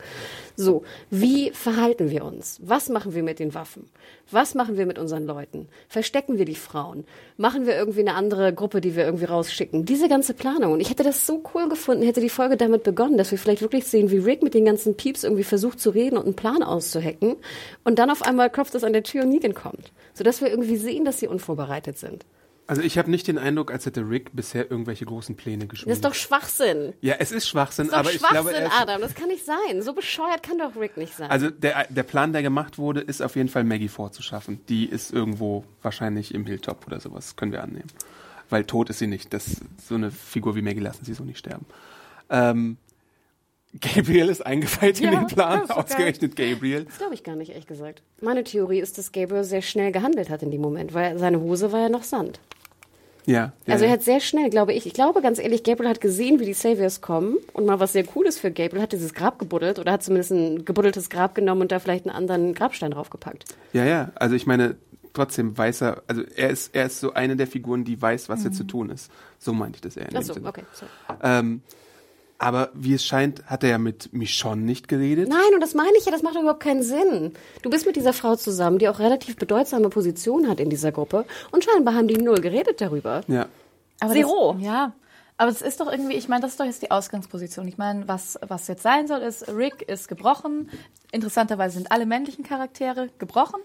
So, wie verhalten wir uns? Was machen wir mit den Waffen? Was machen wir mit unseren Leuten? Verstecken wir die Frauen? Machen wir irgendwie eine andere Gruppe, die wir irgendwie rausschicken? Diese ganze Planung. Und ich hätte das so cool gefunden, hätte die Folge damit begonnen, dass wir vielleicht wirklich sehen, wie Rick mit den ganzen Pieps irgendwie versucht zu reden und einen Plan auszuhacken. Und dann auf einmal klopft es an der Tür und Negan kommt. Sodass wir irgendwie sehen, dass sie unvorbereitet sind. Also ich habe nicht den Eindruck, als hätte Rick bisher irgendwelche großen Pläne Das geschmiedet. ist doch Schwachsinn. ja, es ist Schwachsinn, Das ist aber ich glaube, Schwachsinn, er Adam. Das kann nicht sein. So bescheuert kann doch Rick nicht sein. also der, der Plan, der gemacht wurde, ist auf jeden Fall Maggie vorzuschaffen. Die ist irgendwo wahrscheinlich im Hilltop oder sowas, können wir annehmen. Weil tot ist sie nicht. Das, so eine Figur wie Maggie lassen sie so nicht sterben. Ähm, Gabriel ist eingefeilt in Ja, den Plan, das geil. ausgerechnet Gabriel. Das glaube ich gar nicht, ehrlich gesagt. Meine Theorie ist, dass Gabriel sehr schnell gehandelt hat in dem Moment, weil seine Hose war ja noch Sand. Ja, ja, Also er hat sehr schnell, glaube ich, ich glaube ganz ehrlich, Gabriel hat gesehen, wie die Saviors kommen und mal was sehr Cooles für Gabriel, hat dieses Grab gebuddelt oder hat zumindest ein gebuddeltes Grab genommen und da vielleicht einen anderen Grabstein draufgepackt. Ja, ja, also ich meine, trotzdem weiß er, also er ist, er ist so eine der Figuren, die weiß, was jetzt zu tun ist. So meinte ich das eher Achso, Sinne. okay. So. Ähm, aber wie es scheint, hat er ja mit Michonne nicht geredet. Nein, und das meine ich ja, das macht doch überhaupt keinen Sinn. Du bist mit dieser Frau zusammen, die auch relativ bedeutsame Position hat in dieser Gruppe und scheinbar haben die null geredet darüber. Ja. Aber Zero. Das, ja. Aber es ist doch irgendwie, ich meine, das ist doch jetzt die Ausgangsposition. Ich meine, was, was jetzt sein soll, ist, Rick ist gebrochen. Interessanterweise sind alle männlichen Charaktere gebrochen.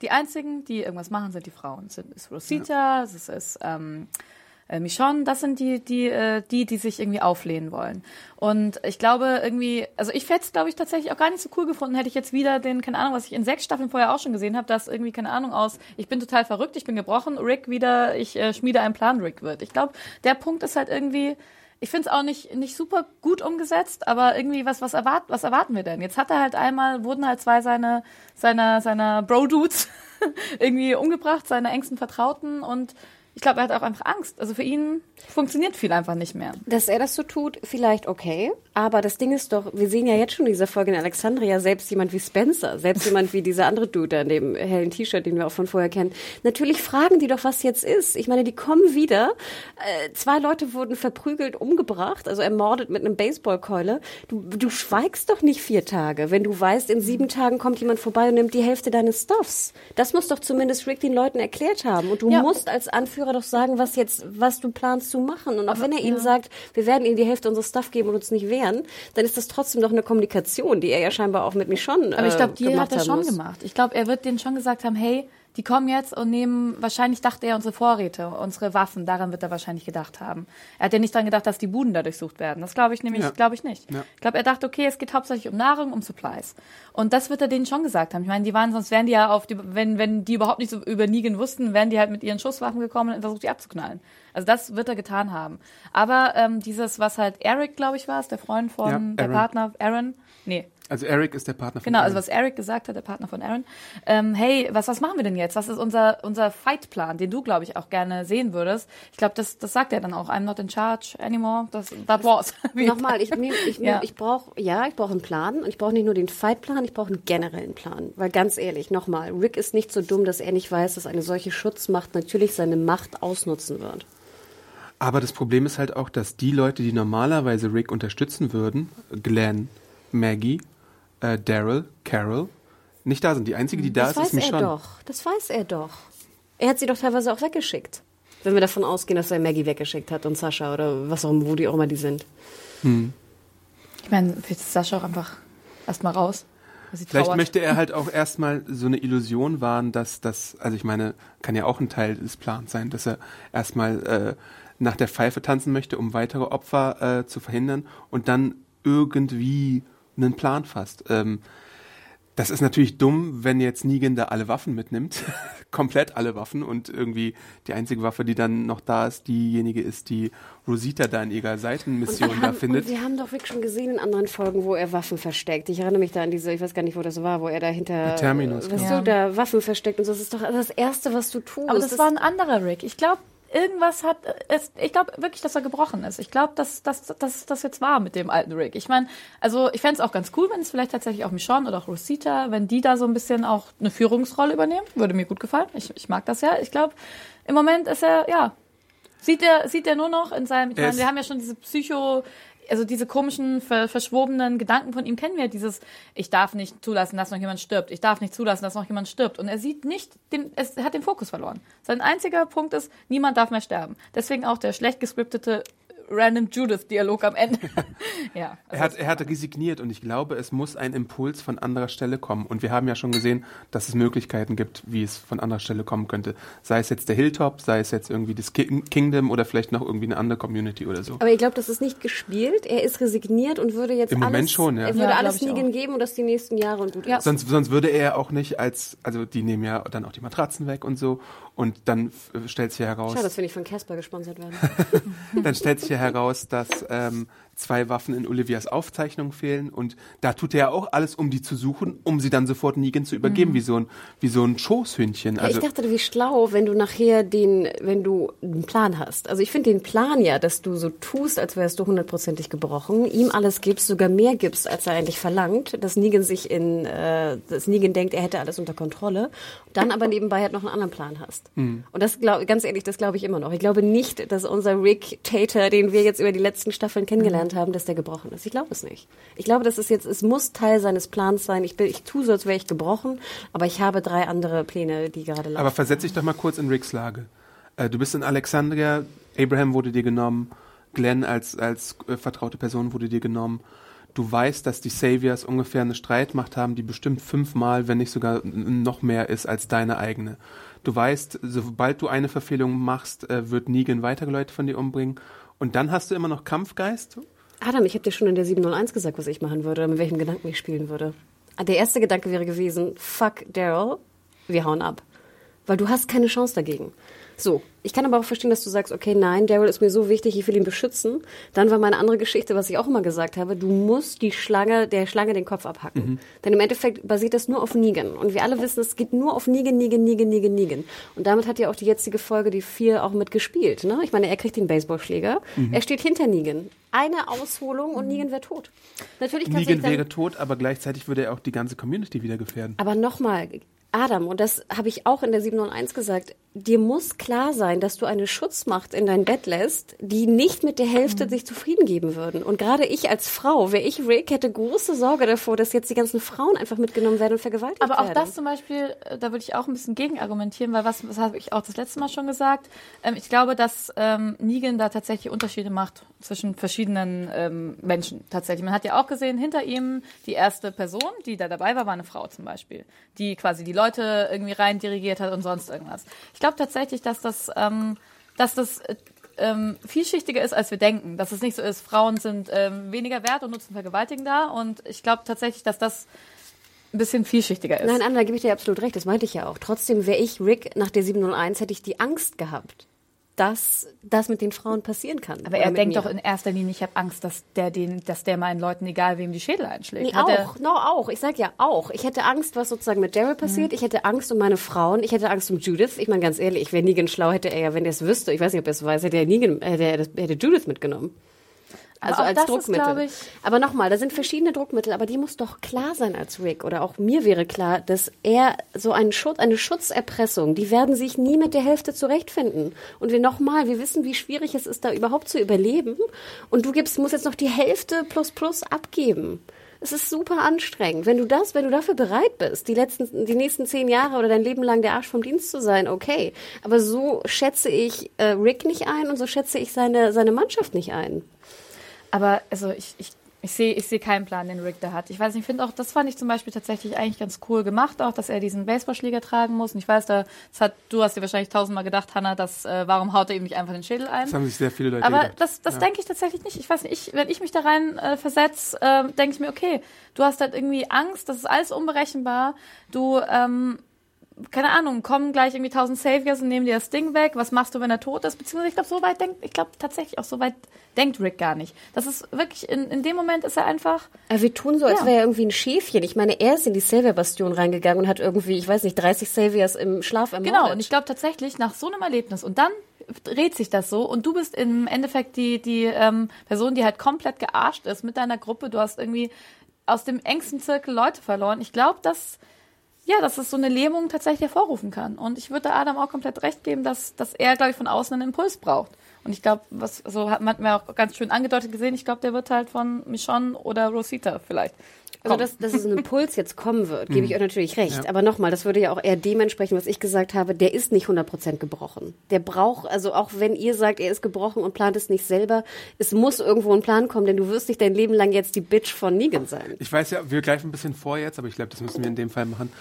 Die einzigen, die irgendwas machen, sind die Frauen. Es ist Rosita, es ist ähm, äh, Michonne, das sind die, die, äh, die, die sich irgendwie auflehnen wollen. Und ich glaube irgendwie, also ich hätte es, glaube ich, tatsächlich auch gar nicht so cool gefunden, hätte ich jetzt wieder den, keine Ahnung, was ich in sechs Staffeln vorher auch schon gesehen habe, dass irgendwie, keine Ahnung, aus, ich bin total verrückt, ich bin gebrochen, Rick wieder, ich äh, schmiede einen Plan, Rick wird. Ich glaube, der Punkt ist halt irgendwie, ich finde es auch nicht, nicht super gut umgesetzt, aber irgendwie, was, was, erwart, was erwarten wir denn? Jetzt hat er halt einmal, wurden halt zwei seiner, seiner, seiner Bro-Dudes irgendwie umgebracht, seine engsten Vertrauten und ich glaube, er hat auch einfach Angst. Also für ihn funktioniert viel einfach nicht mehr. Dass er das so tut, vielleicht okay. Aber das Ding ist doch, wir sehen ja jetzt schon in dieser Folge in Alexandria, selbst jemand wie Spencer, selbst jemand wie dieser andere Dude in dem hellen T-Shirt, den wir auch von vorher kennen. Natürlich fragen die doch, was jetzt ist. Ich meine, die kommen wieder. Äh, zwei Leute wurden verprügelt, umgebracht, also ermordet mit einem Baseballkeule. Du, du schweigst doch nicht vier Tage, wenn du weißt, in sieben Tagen kommt jemand vorbei und nimmt die Hälfte deines Stuffs. Das muss doch zumindest Rick den Leuten erklärt haben. Und du Ja. musst als Anführer doch sagen, was jetzt, was du planst zu machen. Und auch wenn er ihnen sagt, wir werden ihnen die Hälfte unseres Stuff geben und uns nicht wehren, dann ist das trotzdem noch eine Kommunikation, die er ja scheinbar auch mit Michonne Aber ich glaube, äh, die gemacht hat er schon muss. gemacht. Ich glaube, er wird denen schon gesagt haben, hey, die kommen jetzt und nehmen, wahrscheinlich dachte er unsere Vorräte, unsere Waffen, daran wird er wahrscheinlich gedacht haben. Er hat ja nicht daran gedacht, dass die Buden da durchsucht werden. Das glaube ich nämlich, Ja. glaube ich nicht. Ja. Ich glaube, er dachte, okay, es geht hauptsächlich um Nahrung, um Supplies. Und das wird er denen schon gesagt haben. Ich meine, die waren, sonst wären die ja auf die, wenn, wenn die überhaupt nicht so über Negan wussten, wären die halt mit ihren Schusswaffen gekommen und versucht, die abzuknallen. Also das wird er getan haben. Aber ähm, dieses, was halt Eric, glaube ich, war es, der Freund von Ja, der. Partner, Aaron, nee, Also Eric ist der Partner von Genau, also Aaron. was Eric gesagt hat, der Partner von Aaron. Ähm, hey, was, was machen wir denn jetzt? Was ist unser, unser Fightplan, den du, glaube ich, auch gerne sehen würdest? Ich glaube, das, das sagt er dann auch. I'm not in charge anymore. Das, that was. Wie- Nochmal, ich, nehm- ich, nehm- Ja. ich brauche, ja, ich brauche einen Plan und ich brauche nicht nur den Fightplan, ich brauche einen generellen Plan. Weil ganz ehrlich, nochmal, Rick ist nicht so dumm, dass er nicht weiß, dass eine solche Schutzmacht natürlich seine Macht ausnutzen wird. Aber das Problem ist halt auch, dass die Leute, die normalerweise Rick unterstützen würden, Glenn, Maggie, äh, Daryl, Carol, nicht da sind. Die einzige, die da das ist, weiß ist er Michonne. doch. Das weiß er doch. Er hat sie doch teilweise auch weggeschickt. Wenn wir davon ausgehen, dass er Maggie weggeschickt hat und Sascha oder was auch immer, wo die auch immer die sind. Ich meine, vielleicht ist Sascha auch einfach erstmal raus. Vielleicht trauert. möchte er halt auch erstmal so eine Illusion wahren, dass das, also ich meine, kann ja auch ein Teil des Plans sein, dass er erstmal äh, nach der Pfeife tanzen möchte, um weitere Opfer äh, zu verhindern und dann irgendwie einen Plan fasst. Ähm, Das ist natürlich dumm, wenn jetzt Negan da alle Waffen mitnimmt. Komplett alle Waffen und irgendwie die einzige Waffe, die dann noch da ist, diejenige ist, die Rosita da in ihrer Seitenmission da findet. Und wir haben doch wirklich schon gesehen in anderen Folgen, wo er Waffen versteckt. Ich erinnere mich da an diese, ich weiß gar nicht, wo das war, wo er da hinter, Terminus, was genau. du da Waffen versteckt und so. Das ist doch das Erste, was du tust. Aber das, war ein anderer Rick. Ich glaube, irgendwas hat es, ich glaube wirklich, dass er gebrochen ist. Ich glaube, dass dass dass das jetzt war mit dem alten Rick. Ich meine, also ich fände es auch ganz cool, wenn es vielleicht tatsächlich auch Michonne oder auch Rosita, wenn die da so ein bisschen auch eine Führungsrolle übernehmen, würde mir gut gefallen. Ich, ich mag das ja. Ich glaube, im Moment ist er ja sieht er sieht er nur noch in seinem. Ich meine, wir haben ja schon diese Psycho also diese komischen, ver verschwobenen Gedanken von ihm kennen wir. Dieses, ich darf nicht zulassen, dass noch jemand stirbt. Ich darf nicht zulassen, dass noch jemand stirbt. Und er sieht nicht, den, es, er hat den Fokus verloren. Sein einziger Punkt ist, niemand darf mehr sterben. Deswegen auch der schlecht gescriptete Random Judith-Dialog am Ende. ja. Er hat, er hat resigniert und ich glaube, es muss ein Impuls von anderer Stelle kommen. Und wir haben ja schon gesehen, dass es Möglichkeiten gibt, wie es von anderer Stelle kommen könnte. Sei es jetzt der Hilltop, sei es jetzt irgendwie das Ki- Kingdom oder vielleicht noch irgendwie eine andere Community oder so. Aber ich glaube, das ist nicht gespielt. Er ist resigniert und würde jetzt Im alles, Moment schon, ja. er würde Ja, alles auch. geben und das die nächsten Jahre und gut Ja. ist. Sonst, sonst würde er auch nicht als, also die nehmen ja dann auch die Matratzen weg und so. Und dann stellt sich ja heraus, Schade, dass wir nicht von Casper gesponsert werden. dann stellt sich ja heraus, dass ähm, zwei Waffen in Olivias Aufzeichnung fehlen und da tut er ja auch alles, um die zu suchen, um sie dann sofort Negan zu übergeben, wie so ein wie so ein Schoßhündchen. Ja, Also ich dachte, wie schlau, wenn du nachher den, wenn du einen Plan hast. Also ich finde den Plan ja, dass du so tust, als wärst du hundertprozentig gebrochen, ihm alles gibst, sogar mehr gibst, als er eigentlich verlangt, dass Negan sich in, äh, dass Negan denkt, er hätte alles unter Kontrolle, dann aber nebenbei halt noch einen anderen Plan hast. Und das glaub, ganz ehrlich, das glaube ich immer noch. Ich glaube nicht, dass unser Rick Tater, den wir jetzt über die letzten Staffeln kennengelernt haben, dass der gebrochen ist. Ich glaube es nicht. Ich glaube, das ist jetzt, es muss Teil seines Plans sein. Ich bin, ich tue so, als wäre ich gebrochen, aber ich habe drei andere Pläne, die gerade laufen. Aber versetz dich doch mal kurz in Ricks Lage. Äh, du bist in Alexandria, Abraham wurde dir genommen, Glenn als, als äh, vertraute Person wurde dir genommen. Du weißt, dass die Saviors ungefähr eine Streitmacht haben, die bestimmt fünfmal, wenn nicht sogar noch mehr ist als deine eigene. Du weißt, sobald du eine Verfehlung machst, äh, wird Negan Leute von dir umbringen. Und dann hast du immer noch Kampfgeist. Adam, ich habe dir schon in der 701 gesagt, was ich machen würde, mit welchem Gedanken ich spielen würde. Der erste Gedanke wäre gewesen, fuck Daryl, wir hauen ab. Weil du hast keine Chance dagegen. So, ich kann aber auch verstehen, dass du sagst, okay, nein, Daryl ist mir so wichtig, ich will ihn beschützen. Dann war meine andere Geschichte, was ich auch immer gesagt habe, du musst die Schlange, der Schlange den Kopf abhacken. Denn im Endeffekt basiert das nur auf Negan. Und wir alle wissen, es geht nur auf Negan, Negan, Negan, Negan, Negan. Und damit hat ja auch die jetzige Folge, die vier, auch mitgespielt. Ne? Ich meine, er kriegt den Baseballschläger, er steht hinter Negan. Eine Ausholung und Negan wäre tot. Natürlich kann Negan wäre tot, aber gleichzeitig würde er auch die ganze Community wieder gefährden. aber nochmal, Adam, und das habe ich auch in der 701 gesagt, dir muss klar sein, dass du eine Schutzmacht in dein Bett lässt, die nicht mit der Hälfte sich zufrieden geben würden. Und gerade ich als Frau, wäre ich Rick, hätte große Sorge davor, dass jetzt die ganzen Frauen einfach mitgenommen werden und vergewaltigt Aber auch werden. das zum Beispiel, äh, da würde ich auch ein bisschen gegen argumentieren, weil was, was habe ich auch das letzte Mal schon gesagt? Ähm, ich glaube, dass ähm, Negan da tatsächlich Unterschiede macht zwischen verschiedenen ähm, Menschen. Tatsächlich. Man hat ja auch gesehen, hinter ihm die erste Person, die da dabei war, war eine Frau zum Beispiel, die quasi die Leute irgendwie rein dirigiert hat und sonst irgendwas. Ich glaube tatsächlich, dass das, ähm, dass das äh, ähm, vielschichtiger ist, als wir denken. Dass es nicht so ist, Frauen sind ähm, weniger wert und nutzen Vergewaltigen da. Und ich glaube tatsächlich, dass das ein bisschen vielschichtiger ist. Nein, Anna, da gebe ich dir absolut recht, das meinte ich ja auch. Trotzdem wäre ich Rick nach der 701, hätte ich die Angst gehabt, dass das mit den Frauen passieren kann. Aber er denkt mir. doch in erster Linie, ich habe Angst, dass der den, dass der meinen Leuten, egal wem, die Schädel einschlägt. Nee, Hat auch, no, auch. Ich sag ja auch. Ich hätte Angst, was sozusagen mit Daryl passiert. Ich hätte Angst um meine Frauen. Ich hätte Angst um Judith. Ich meine, ganz ehrlich, wäre Negan schlau, hätte er ja, wenn er es wüsste, ich weiß nicht, ob er es weiß, hätte er Negan, hätte, er das- hätte Judith mitgenommen. Also als das ist, Druckmittel. ich- aber nochmal, da sind verschiedene Druckmittel, aber die muss doch klar sein als Rick. Oder auch mir wäre klar, dass er so einen Schutz, eine Schutzerpressung, die werden sich nie mit der Hälfte zurechtfinden. Und wir nochmal, wir wissen, wie schwierig es ist, da überhaupt zu überleben. Und du gibst, musst jetzt noch die Hälfte plus plus abgeben. Es ist super anstrengend. Wenn du das, wenn du dafür bereit bist, die letzten, die nächsten zehn Jahre oder dein Leben lang der Arsch vom Dienst zu sein, okay. Aber so schätze ich äh, Rick nicht ein und so schätze ich seine, seine Mannschaft nicht ein. Aber also ich, ich Ich sehe ich seh keinen Plan, den Rick da hat. Ich weiß nicht, ich finde auch, das fand ich zum Beispiel tatsächlich eigentlich ganz cool gemacht, auch, dass er diesen Baseballschläger tragen muss. Und ich weiß, da, das hat, du hast dir wahrscheinlich tausendmal gedacht, Hannah, dass, äh, warum haut er ihm nicht einfach den Schädel ein? Das haben sich sehr viele Leute Aber gedacht. das, das Ja. denke ich tatsächlich nicht. Ich weiß nicht, ich, wenn ich mich da rein äh, versetze, äh, denke ich mir, okay, du hast halt irgendwie Angst, das ist alles unberechenbar. Du, ähm, keine Ahnung, kommen gleich irgendwie tausend Saviors und nehmen dir das Ding weg. Was machst du, wenn er tot ist? Beziehungsweise ich glaube, so weit denkt, ich glaube tatsächlich auch so weit denkt Rick gar nicht. Das ist wirklich, in, in dem Moment ist er einfach, Aber wir tun so, als Ja. wäre er irgendwie ein Schäfchen. Ich meine, er ist in die Savior-Bastion reingegangen und hat irgendwie, ich weiß nicht, 30 Saviors im Schlaf ermordet. Genau, und ich glaube tatsächlich, nach so einem Erlebnis und dann dreht sich das so und du bist im Endeffekt die, die ähm, Person, die halt komplett gearscht ist mit deiner Gruppe. Du hast irgendwie aus dem engsten Zirkel Leute verloren. Ich glaube, dass, ja, dass es so eine Lähmung tatsächlich hervorrufen kann. Und ich würde Adam auch komplett recht geben, dass, dass er, glaube ich, von außen einen Impuls braucht. Und ich glaube, was so hat man ja auch ganz schön angedeutet gesehen, ich glaube, der wird halt von Michonne oder Rosita vielleicht. Also, dass, dass es ein Impuls jetzt kommen wird, gebe ich euch natürlich recht. Ja. Aber nochmal, das würde ja auch eher dem entsprechen, was ich gesagt habe. Der ist nicht 100% gebrochen. Der braucht, also auch wenn ihr sagt, er ist gebrochen und plant es nicht selber, es muss irgendwo ein Plan kommen, denn du wirst nicht dein Leben lang jetzt die Bitch von Negan sein. Ich weiß ja, wir greifen ein bisschen vor jetzt, aber ich glaube, das müssen wir in dem Fall machen.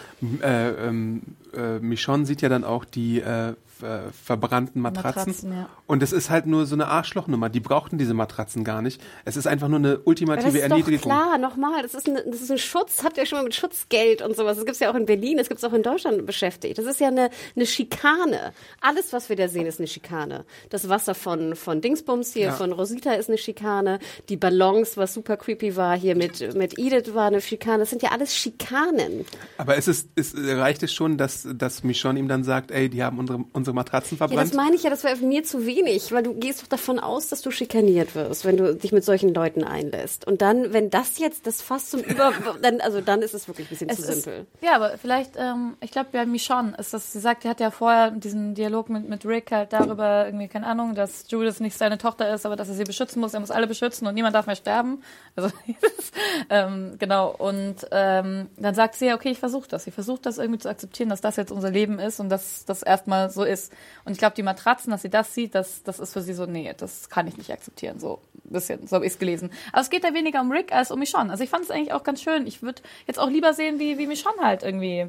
Äh, ähm, äh, Michonne sieht ja dann auch die äh, äh, verbrannten Matratzen. Matratzen, ja. Und es ist halt nur so eine Arschlochnummer. Die brauchten diese Matratzen gar nicht. Es ist einfach nur eine Aber ultimative das ist doch Erniedrigung. klar, nochmal, das ist, ein, das ist ein Schutz, habt ihr schon mal mit Schutzgeld und sowas. Das gibt's ja auch in Berlin, das gibt's auch in Deutschland beschäftigt. Das ist ja eine, eine Schikane. Alles, was wir da sehen, ist eine Schikane. Das Wasser von, von Dingsbums hier, Ja. von Rosita ist eine Schikane. Die Ballons, was super creepy war, hier mit, mit Edith war eine Schikane. Das sind ja alles Schikanen. Aber es ist, es reicht es schon, dass, dass Michonne ihm dann sagt, ey, die haben unsere, unsere Matratzen Ja, das verbrannt? meine ich ja, das wäre mir zu wenig, weil du gehst doch davon aus, dass du schikaniert wirst, wenn du dich mit solchen Leuten einlässt. Und dann, wenn das jetzt das fast zum Über, dann, also dann ist es wirklich ein bisschen Es zu ist, simpel. ja, aber vielleicht, ähm, ich glaube, bei Michonne ist das, sie sagt, die hat ja vorher diesen Dialog mit, mit Rick halt darüber, irgendwie, keine Ahnung, dass Judith nicht seine Tochter ist, aber dass er sie beschützen muss, er muss alle beschützen und niemand darf mehr sterben. Also, ähm, genau, und ähm, dann sagt sie ja, okay, ich versuche das. Ich versuche das irgendwie zu akzeptieren, dass das jetzt unser Leben ist und dass das erstmal so ist. Und ich glaube, die Matratzen, dass sie das sieht, das, das ist für sie so, nee, das kann ich nicht akzeptieren. So ein bisschen, so habe ich es gelesen. Aber es geht da weniger um Rick als um Michonne. Also ich fand es eigentlich auch ganz schön. Ich würde jetzt auch lieber sehen, wie, wie Michonne halt irgendwie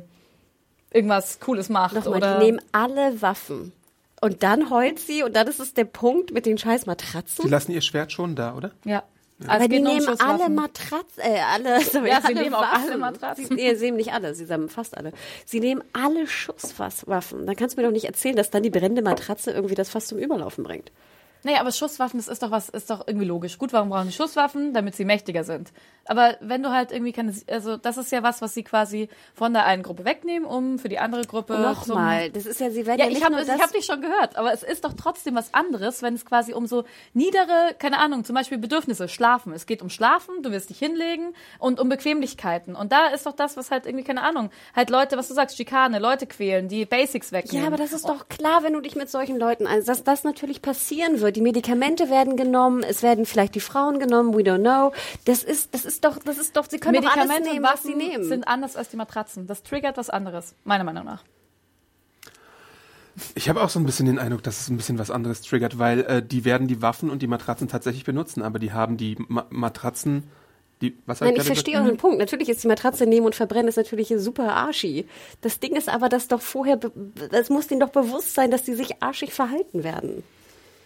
irgendwas Cooles macht. Nochmal, oder die nehmen alle Waffen. Und dann heult sie und dann ist es der Punkt mit den scheiß Matratzen. Die lassen ihr Schwert schon da, oder? ja. Aber Also es die nur um nehmen alle. Matratzen, äh, alle, sorry, Ja, sie alle nehmen auch Waffen. alle Matratzen. Sie, nee, sie nehmen nicht alle, sie sagen fast alle. Sie nehmen alle Schusswaffen. Dann kannst du mir doch nicht erzählen, dass dann die brennende Matratze irgendwie das fast zum Überlaufen bringt. Nee, aber Schusswaffen, das ist doch was, ist doch irgendwie logisch. Gut, warum brauchen die Schusswaffen? Damit sie mächtiger sind. Aber wenn du halt irgendwie keine, also das ist ja was, was sie quasi von der einen Gruppe wegnehmen, um für die andere Gruppe Nochmal, das ist ja, sie werden Ja, ja, ich habe nur das... ich hab dich schon gehört, aber es ist doch trotzdem was anderes, wenn es quasi um so niedere, keine Ahnung, zum Beispiel Bedürfnisse, Schlafen. Es geht um Schlafen, du wirst dich hinlegen und um Bequemlichkeiten. Und da ist doch das, was halt irgendwie, keine Ahnung, halt Leute, was du sagst, Schikane, Leute quälen, die Basics wegnehmen. Ja, aber das ist doch klar, wenn du dich mit solchen Leuten ein, dass das natürlich passieren wird. Die Medikamente werden genommen, es werden vielleicht die Frauen genommen, we don't know. Das ist, das ist doch, das ist doch, sie können doch alles Medikamente nehmen, was sie nehmen. sind anders als die Matratzen. Das triggert was anderes, meiner Meinung nach. Ich habe auch so ein bisschen den Eindruck, dass es ein bisschen was anderes triggert, weil äh, die werden die Waffen und die Matratzen tatsächlich benutzen, aber die haben die Ma Matratzen, die, was Nein, ich verstehe euren Punkt. Natürlich ist die Matratze nehmen und verbrennen ist natürlich super arschi. Das Ding ist aber, dass doch vorher, be- es muss denen doch bewusst sein, dass die sich arschig verhalten werden.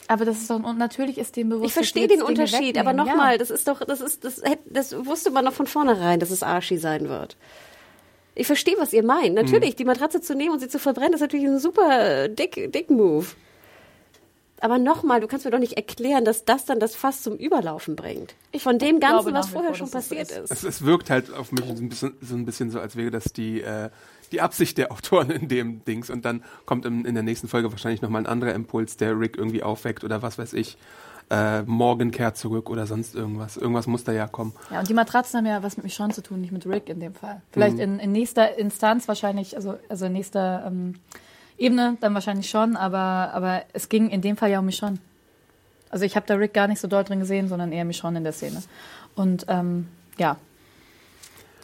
Aber das ist doch, und natürlich ist dem bewusst. Ich verstehe den Unterschied, aber nochmal, ja. das ist doch, das ist, das, hätt- das wusste man doch von vornherein, dass es arschi sein wird. Ich verstehe, was ihr meint. Natürlich, die Matratze zu nehmen und sie zu verbrennen, ist natürlich ein super äh, dick, dick Move. Aber nochmal, du kannst mir doch nicht erklären, dass das dann das Fass zum Überlaufen bringt. Von dem Ganzen, was vorher vor, schon passiert ist. ist. Es, es wirkt halt auf mich so ein bisschen so, ein bisschen so als wäre das die, äh, die Absicht der Autoren in dem Dings. Und dann kommt im, in der nächsten Folge wahrscheinlich nochmal ein anderer Impuls, der Rick irgendwie aufweckt oder was weiß ich. Äh, morgen kehrt zurück oder sonst irgendwas. Irgendwas muss da ja kommen. Ja, und die Matratzen haben ja was mit Michonne zu tun, nicht mit Rick in dem Fall. Vielleicht Mhm. in, in nächster Instanz wahrscheinlich, also, also in nächster ähm, Ebene dann wahrscheinlich schon, aber, aber es ging in dem Fall ja um Michonne. Also ich habe da Rick gar nicht so doll drin gesehen, sondern eher Michonne in der Szene. Und ähm, ja,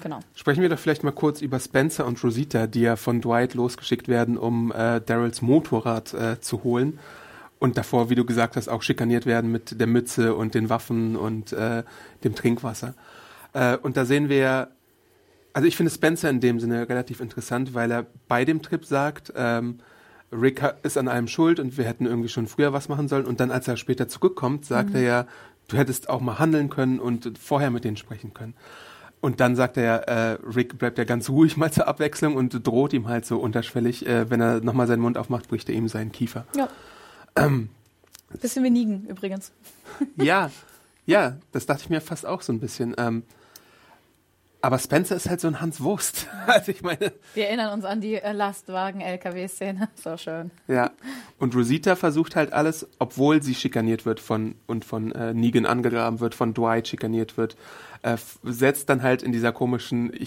genau. Sprechen wir doch vielleicht mal kurz über Spencer und Rosita, die ja von Dwight losgeschickt werden, um äh, Daryls Motorrad äh, zu holen. und davor, wie du gesagt hast, auch schikaniert werden mit der Mütze und den Waffen und äh, dem Trinkwasser. Äh, und da sehen wir, also ich finde Spencer in dem Sinne relativ interessant, weil er bei dem Trip sagt, ähm, Rick ist an allem schuld und wir hätten irgendwie schon früher was machen sollen. Und dann, als er später zurückkommt, sagt mhm. er ja, du hättest auch mal handeln können und vorher mit denen sprechen können. Und dann sagt er, äh, Rick bleibt ja ganz ruhig mal zur Abwechslung und droht ihm halt so unterschwellig, äh, wenn er nochmal seinen Mund aufmacht, bricht er ihm seinen Kiefer. Ja. Ähm, Bisschen wie Nigen übrigens. ja, ja, das dachte ich mir fast auch so ein bisschen. Ähm, aber Spencer ist halt so ein Hans Wurst. Also ich meine. Wir erinnern uns an die äh, Lastwagen-LKW-Szene. So schön. Ja. Und Rosita versucht halt alles, obwohl sie schikaniert wird von und von äh, Negan angegraben wird, von Dwight schikaniert wird, äh, setzt dann halt in dieser komischen. Ich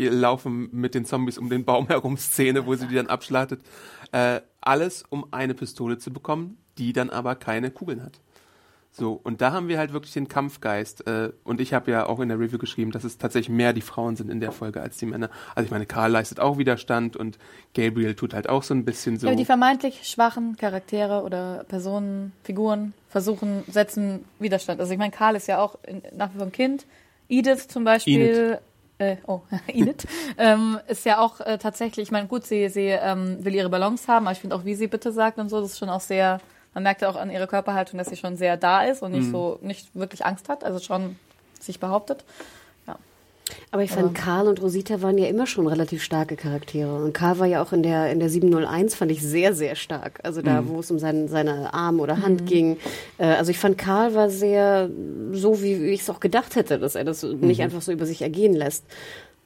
Ich laufe mit den Zombies um den Baum herum Szene, wo sie die dann abschlachtet. Äh, alles, um eine Pistole zu bekommen, die dann aber keine Kugeln hat. So, und da haben wir halt wirklich den Kampfgeist. Äh, und ich habe ja auch in der Review geschrieben, dass es tatsächlich mehr die Frauen sind in der Folge als die Männer. Also ich meine, Karl leistet auch Widerstand und Gabriel tut halt auch so ein bisschen so. Ja, die vermeintlich schwachen Charaktere oder Personen, Figuren versuchen, setzen Widerstand. Also ich meine, Karl ist ja auch in, nach wie vor ein Kind. Edith zum Beispiel. Äh, oh, Enid, ähm, ist ja auch äh, tatsächlich, ich meine, gut, sie, sie ähm, will ihre Balance haben, aber ich finde auch, wie sie bitte sagt und so, das ist schon auch sehr man merkt auch an ihrer Körperhaltung, dass sie schon sehr da ist und nicht mhm. so, nicht wirklich Angst hat, also schon sich behauptet. Aber ich fand, Karl und Rosita waren ja immer schon relativ starke Charaktere. Und Karl war ja auch in der, in der 701, fand ich sehr, sehr stark. Also da, mhm. wo es um sein, seine Arm oder Hand mhm. ging. Äh, also ich fand, Karl war sehr so, wie ich es auch gedacht hätte, dass er das nicht mhm. einfach so über sich ergehen lässt.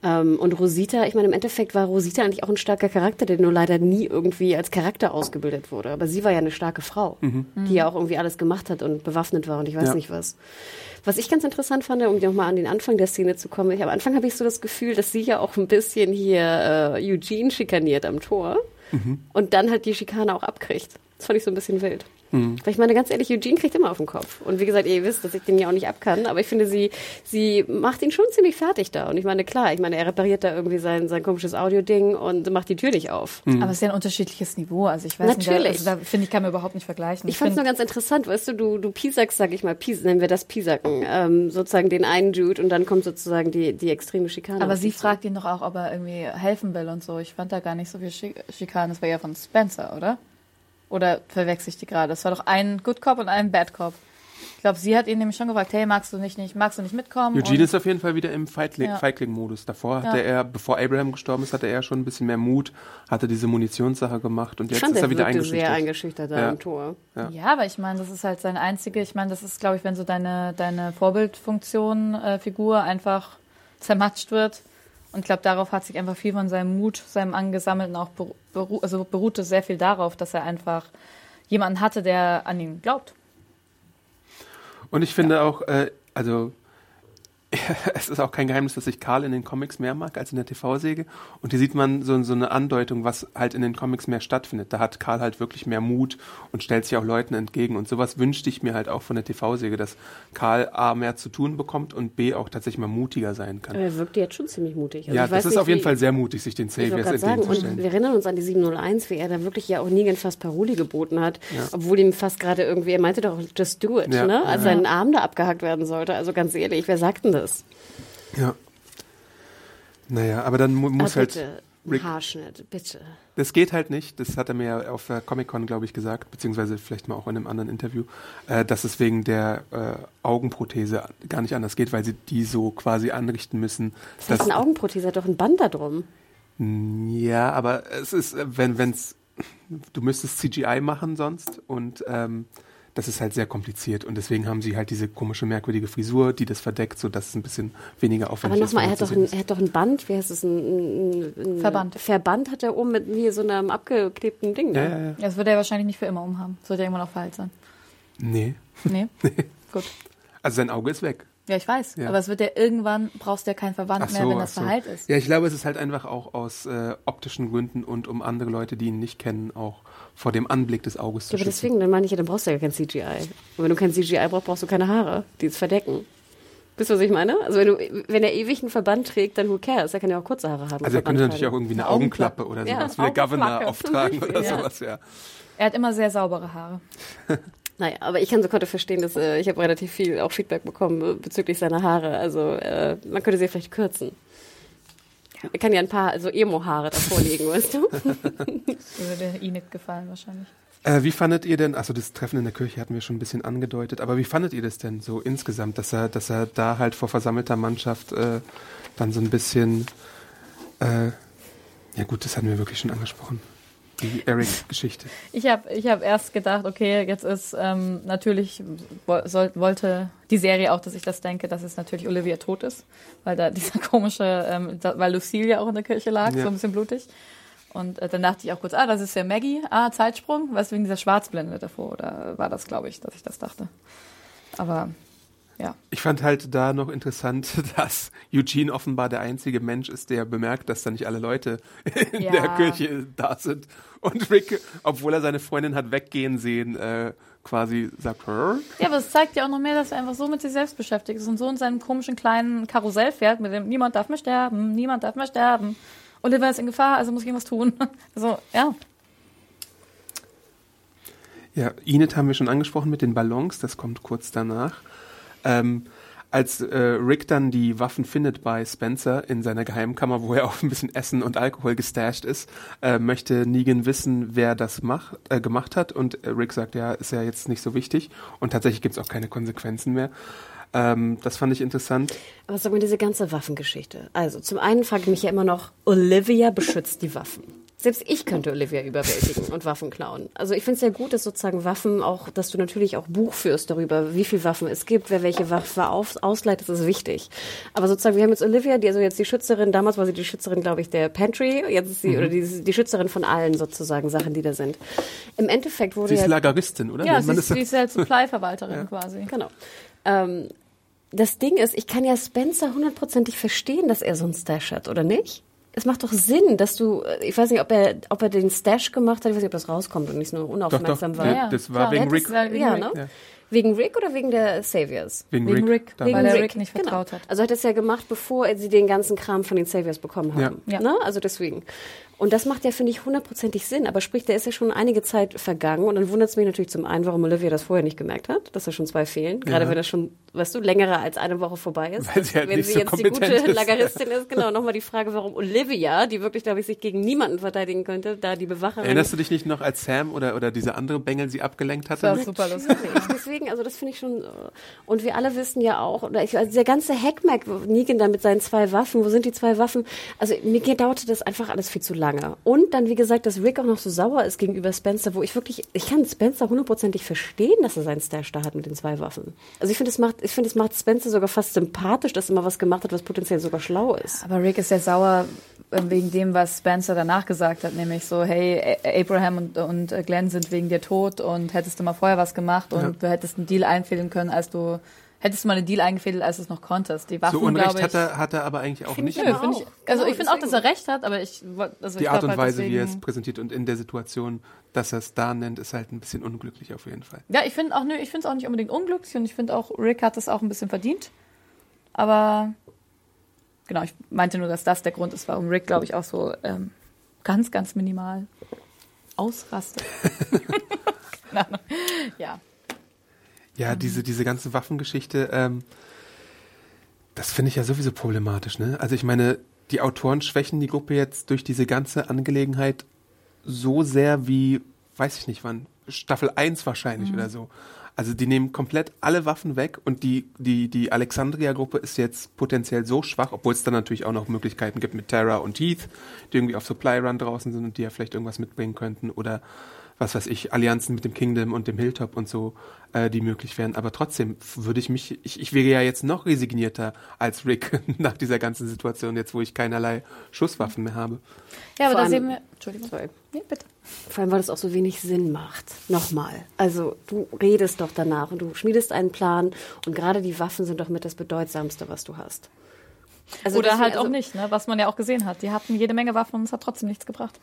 Ähm, und Rosita, ich meine, im Endeffekt war Rosita eigentlich auch ein starker Charakter, der nur leider nie irgendwie als Charakter ausgebildet wurde. Aber sie war ja eine starke Frau, mhm. die ja auch irgendwie alles gemacht hat und bewaffnet war und ich weiß ja. nicht was. Was ich ganz interessant fand, um nochmal an den Anfang der Szene zu kommen, ich, am Anfang habe ich so das Gefühl, dass sie ja auch ein bisschen hier äh, Eugene schikaniert am Tor mhm. und dann halt die Schikane auch abkriegt. Das fand ich so ein bisschen wild. Mhm. Weil ich meine, ganz ehrlich, Eugene kriegt immer auf den Kopf. Und wie gesagt, ihr wisst, dass ich den ja auch nicht abkann, aber ich finde, sie, sie macht ihn schon ziemlich fertig da. Und ich meine, klar, ich meine, er repariert da irgendwie sein, sein komisches Audio-Ding und macht die Tür nicht auf. Mhm. Aber es ist ja ein unterschiedliches Niveau. Also ich weiß Natürlich. nicht, da, also da finde ich, kann man überhaupt nicht vergleichen. Ich, ich fand es nur ganz interessant, weißt du, du, du pisakst, sag ich mal, Pis, nennen wir das Pisacken, ähm, sozusagen den einen Dude und dann kommt sozusagen die, die extreme Schikane. Aber sie fragt ihn doch auch, ob er irgendwie helfen will und so. Ich fand da gar nicht so viel Schikane. Das war ja von Spencer, oder? Oder verwechsel ich die gerade? Das war doch ein Good Cop und ein Bad Cop. Ich glaube, sie hat ihn nämlich schon gefragt, hey, magst du nicht, nicht magst du nicht mitkommen? Eugene ist auf jeden Fall wieder im Feigling-Modus. Ja. Davor hatte ja. er, bevor Abraham gestorben ist, hatte er schon ein bisschen mehr Mut, hatte diese Munitionssache gemacht und jetzt fand, ist er wieder eingeschüchtert. sehr eingeschüchtert ja. am Tor. Ja. ja, aber ich meine, das ist halt seine einzige, ich meine, das ist, glaube ich, wenn so deine, deine Vorbildfunktion, äh, Figur einfach zermatscht wird, und ich glaube, darauf hat sich einfach viel von seinem Mut, seinem Angesammelten auch beru also beruhte sehr viel darauf, dass er einfach jemanden hatte, der an ihn glaubt. Und ich finde ja. auch, äh, also es ist auch kein Geheimnis, dass ich Karl in den Comics mehr mag als in der TV-Säge. Und hier sieht man so, so, eine Andeutung, was halt in den Comics mehr stattfindet. Da hat Karl halt wirklich mehr Mut und stellt sich auch Leuten entgegen. Und sowas wünschte ich mir halt auch von der TV-Säge, dass Karl A mehr zu tun bekommt und B auch tatsächlich mal mutiger sein kann. Er wirkt jetzt schon ziemlich mutig. Also ja, das ist nicht, auf jeden Fall sehr mutig, sich den Saviors entgegenzustellen. Und wir erinnern uns an die 701, wie er da wirklich ja auch Negan fast Paroli geboten hat. Ja. Obwohl ihm fast gerade irgendwie, er meinte doch, just do it, ja. ne? Als ja. sein Arm da abgehackt werden sollte. Also ganz ehrlich, wer sagt denn das? Ja. Naja, aber dann mu muss ah, bitte. halt. Rick, Haarschnitt, bitte. Das geht halt nicht. Das hat er mir auf der Comic-Con, glaube ich, gesagt, beziehungsweise vielleicht mal auch in einem anderen Interview, äh, dass es wegen der äh, Augenprothese gar nicht anders geht, weil sie die so quasi anrichten müssen. Was ist eine Augenprothese? Hat doch ein Band da drum. Ja, aber es ist, wenn, wenn's, du müsstest CGI machen sonst und ähm, das ist halt sehr kompliziert und deswegen haben sie halt diese komische, merkwürdige Frisur, die das verdeckt, sodass es ein bisschen weniger aufwendig Aber ist. nochmal, er hat, doch ein, er hat doch ein Band, wie heißt es, ein, ein, ein Verband. Verband hat er oben mit hier so einem abgeklebten Ding. ist. Ja, da. ja, ja. Das wird er wahrscheinlich nicht für immer umhaben. Das wird ja irgendwann auch verheilt sein. Nee. Nee? Gut. Also sein Auge ist weg. Ja, ich weiß. Ja. Aber es wird ja irgendwann, brauchst du ja keinen Verband Ach mehr, so, wenn das so. verheilt ist. Ja, ich glaube, es ist halt einfach auch aus äh, optischen Gründen und um andere Leute, die ihn nicht kennen, auch vor dem Anblick des Auges Ja, zu aber schützen. deswegen, dann meine ich ja, dann brauchst du ja kein CGI. Und wenn du kein CGI brauchst, brauchst du keine Haare, die es verdecken. Wisst ihr, was ich meine? Also wenn, du, wenn er ewig einen Verband trägt, dann who cares? Er kann ja auch kurze Haare haben. Also er könnte natürlich auch irgendwie eine Augenklappe oder Ja, sowas, wie der Governor auftragen oder Ja. sowas, ja. Er hat immer sehr saubere Haare. Naja, aber ich kann so konnte verstehen, dass äh, ich habe relativ viel auch Feedback bekommen äh, bezüglich seiner Haare. Also äh, man könnte sie vielleicht kürzen. Er kann ja ein paar also Emo-Haare davor legen, weißt du? Das würde Inet gefallen wahrscheinlich. Äh, wie fandet ihr denn, also das Treffen in der Kirche hatten wir schon ein bisschen angedeutet, aber wie fandet ihr das denn so insgesamt, dass er, dass er da halt vor versammelter Mannschaft äh, dann so ein bisschen, äh, ja gut, das hatten wir wirklich schon angesprochen, die Eric-Geschichte. Ich habe ich hab erst gedacht, okay, jetzt ist ähm, natürlich, soll, wollte die Serie auch, dass ich das denke, dass es natürlich Olivia tot ist, weil da dieser komische, ähm, da, weil Lucille ja auch in der Kirche lag, Ja. so ein bisschen blutig. Und äh, dann dachte ich auch kurz, ah, das ist ja Maggie, ah, Zeitsprung, was wegen dieser Schwarzblende davor, oder war das, glaube ich, dass ich das dachte. Aber ja, Ich fand halt da noch interessant, dass Eugene offenbar der einzige Mensch ist, der bemerkt, dass da nicht alle Leute in Ja. der Kirche da sind. Und Rick, obwohl er seine Freundin hat weggehen sehen, äh, quasi sagt, Hör? Ja, aber es zeigt ja auch noch mehr, dass er einfach so mit sich selbst beschäftigt ist und so in seinem komischen kleinen Karussell fährt, mit dem niemand darf mehr sterben, niemand darf mehr sterben. Oliver ist in Gefahr, also muss ich irgendwas tun. Also, ja. Ja, Enid haben wir schon angesprochen mit den Ballons, das kommt kurz danach. Ähm, als äh, Rick dann die Waffen findet bei Spencer in seiner Geheimkammer, wo er auch ein bisschen Essen und Alkohol gestasht ist, äh, möchte Negan wissen, wer das mach, äh, gemacht hat. Und äh, Rick sagt, ja, ist ja jetzt nicht so wichtig. Und tatsächlich gibt's auch keine Konsequenzen mehr. Ähm, das fand ich interessant. Aber sag mal, diese ganze Waffengeschichte. Also, zum einen frage ich mich ja immer noch, Olivia beschützt die Waffen. Selbst ich könnte Olivia überwältigen und Waffen klauen. Also ich finde es ja gut, dass sozusagen Waffen auch, dass du natürlich auch Buch führst darüber, wie viel Waffen es gibt, wer welche Waffe auf, ausleitet, das ist wichtig. Aber sozusagen, wir haben jetzt Olivia, die also jetzt die Schützerin, damals war sie die Schützerin, glaube ich, der Pantry, jetzt ist sie, oder die, die Schützerin von allen sozusagen Sachen, die da sind. Im Endeffekt wurde Sie ist ja Lageristin, oder? Ja, sie ist, das sie ist ja Supply-Verwalterin quasi. Genau. Ähm, das Ding ist, ich kann ja Spencer hundertprozentig verstehen, dass er so einen Stash hat, oder nicht? Es macht doch Sinn, dass du, äh, ich weiß nicht, ob er, ob er den Stash gemacht hat, ich weiß nicht, ob das rauskommt und nicht nur unaufmerksam war. Ja, das war klar, wegen hätte Rick. wegen Ja, Rick. ne? Ja. Wegen Rick oder wegen der Saviors? Wegen, Wegen Rick, damals. weil er Rick, Rick nicht vertraut genau. hat. Also hat er es ja gemacht, bevor sie den ganzen Kram von den Saviors bekommen haben. Ja. Ja. Ne? Also deswegen. Und das macht ja, finde ich, hundertprozentig Sinn. Aber sprich, da ist ja schon einige Zeit vergangen. Und dann wundert es mich natürlich zum einen, warum Olivia das vorher nicht gemerkt hat, dass da schon zwei fehlen. Gerade Ja. wenn das schon, weißt du, längere als eine Woche vorbei ist. Weil sie halt wenn nicht sie so jetzt die gute ist. Lageristin ist. Genau, nochmal die Frage, warum Olivia, die wirklich, glaube ich, sich gegen niemanden verteidigen könnte, da die Bewacherin Erinnerst du dich nicht noch, als Sam oder, oder diese andere Bengel sie abgelenkt hatte? Das war super lustig. Deswegen, also das finde ich schon. äh, Und wir alle wissen ja auch, oder ich, also der ganze Hackmack, Negan da mit seinen zwei Waffen, wo sind die zwei Waffen? Also mir dauerte das einfach alles viel zu lange. Und dann, wie gesagt, dass Rick auch noch so sauer ist gegenüber Spencer, wo ich wirklich, ich kann Spencer hundertprozentig verstehen, dass er seinen Stash da hat mit den zwei Waffen. Also ich finde, es macht, ich finde, es macht Spencer sogar fast sympathisch, dass er mal was gemacht hat, was potenziell sogar schlau ist. Aber Rick ist ja sauer äh, wegen dem, was Spencer danach gesagt hat, nämlich so, hey, Abraham und, und Glenn sind wegen dir tot und hättest du mal vorher was gemacht und du hättest einen Deal einfädeln können, als du, hättest du mal einen Deal eingefädelt, als du es noch konntest. Die Waffen, So Unrecht glaube ich, hat er, hat er aber eigentlich auch nicht. ich Nö, find ich, auch. also Genau, ich finde auch, dass er recht hat, aber ich, also die ich Art und halt Weise, wie er es deswegen- präsentiert und in der Situation, dass er es da nennt, ist halt ein bisschen unglücklich auf jeden Fall. Ja, ich finde auch, nö, ich finde es auch nicht unbedingt unglücklich und ich finde auch, Rick hat es auch ein bisschen verdient. Aber genau, ich meinte nur, dass das der Grund ist, warum Rick, glaube ich, auch so ähm, ganz, ganz minimal ausrastet. Keine Ahnung. ja. Ja, diese, diese ganze Waffengeschichte, ähm, das finde ich ja sowieso problematisch, ne? Also ich meine, die Autoren schwächen die Gruppe jetzt durch diese ganze Angelegenheit so sehr wie, weiß ich nicht wann, Staffel 1 wahrscheinlich oder so. Also die nehmen komplett alle Waffen weg und die, die, die Alexandria-Gruppe ist jetzt potenziell so schwach, obwohl es dann natürlich auch noch Möglichkeiten gibt mit Terra und Heath, die irgendwie auf Supply Run draußen sind und die ja vielleicht irgendwas mitbringen könnten oder was weiß ich, Allianzen mit dem Kingdom und dem Hilltop und so, äh, die möglich wären. Aber trotzdem würde ich mich, ich, ich wäre ja jetzt noch resignierter als Rick nach dieser ganzen Situation, jetzt wo ich keinerlei Schusswaffen mehr habe. Ja, aber da sehen wir. Entschuldigung. Sorry. Nee, bitte. Vor allem, weil das auch so wenig Sinn macht. Nochmal. Also, du redest doch danach und du schmiedest einen Plan und gerade die Waffen sind doch mit das Bedeutsamste, was du hast. Also Oder halt auch also- nicht, ne? was man ja auch gesehen hat. Die hatten jede Menge Waffen und es hat trotzdem nichts gebracht.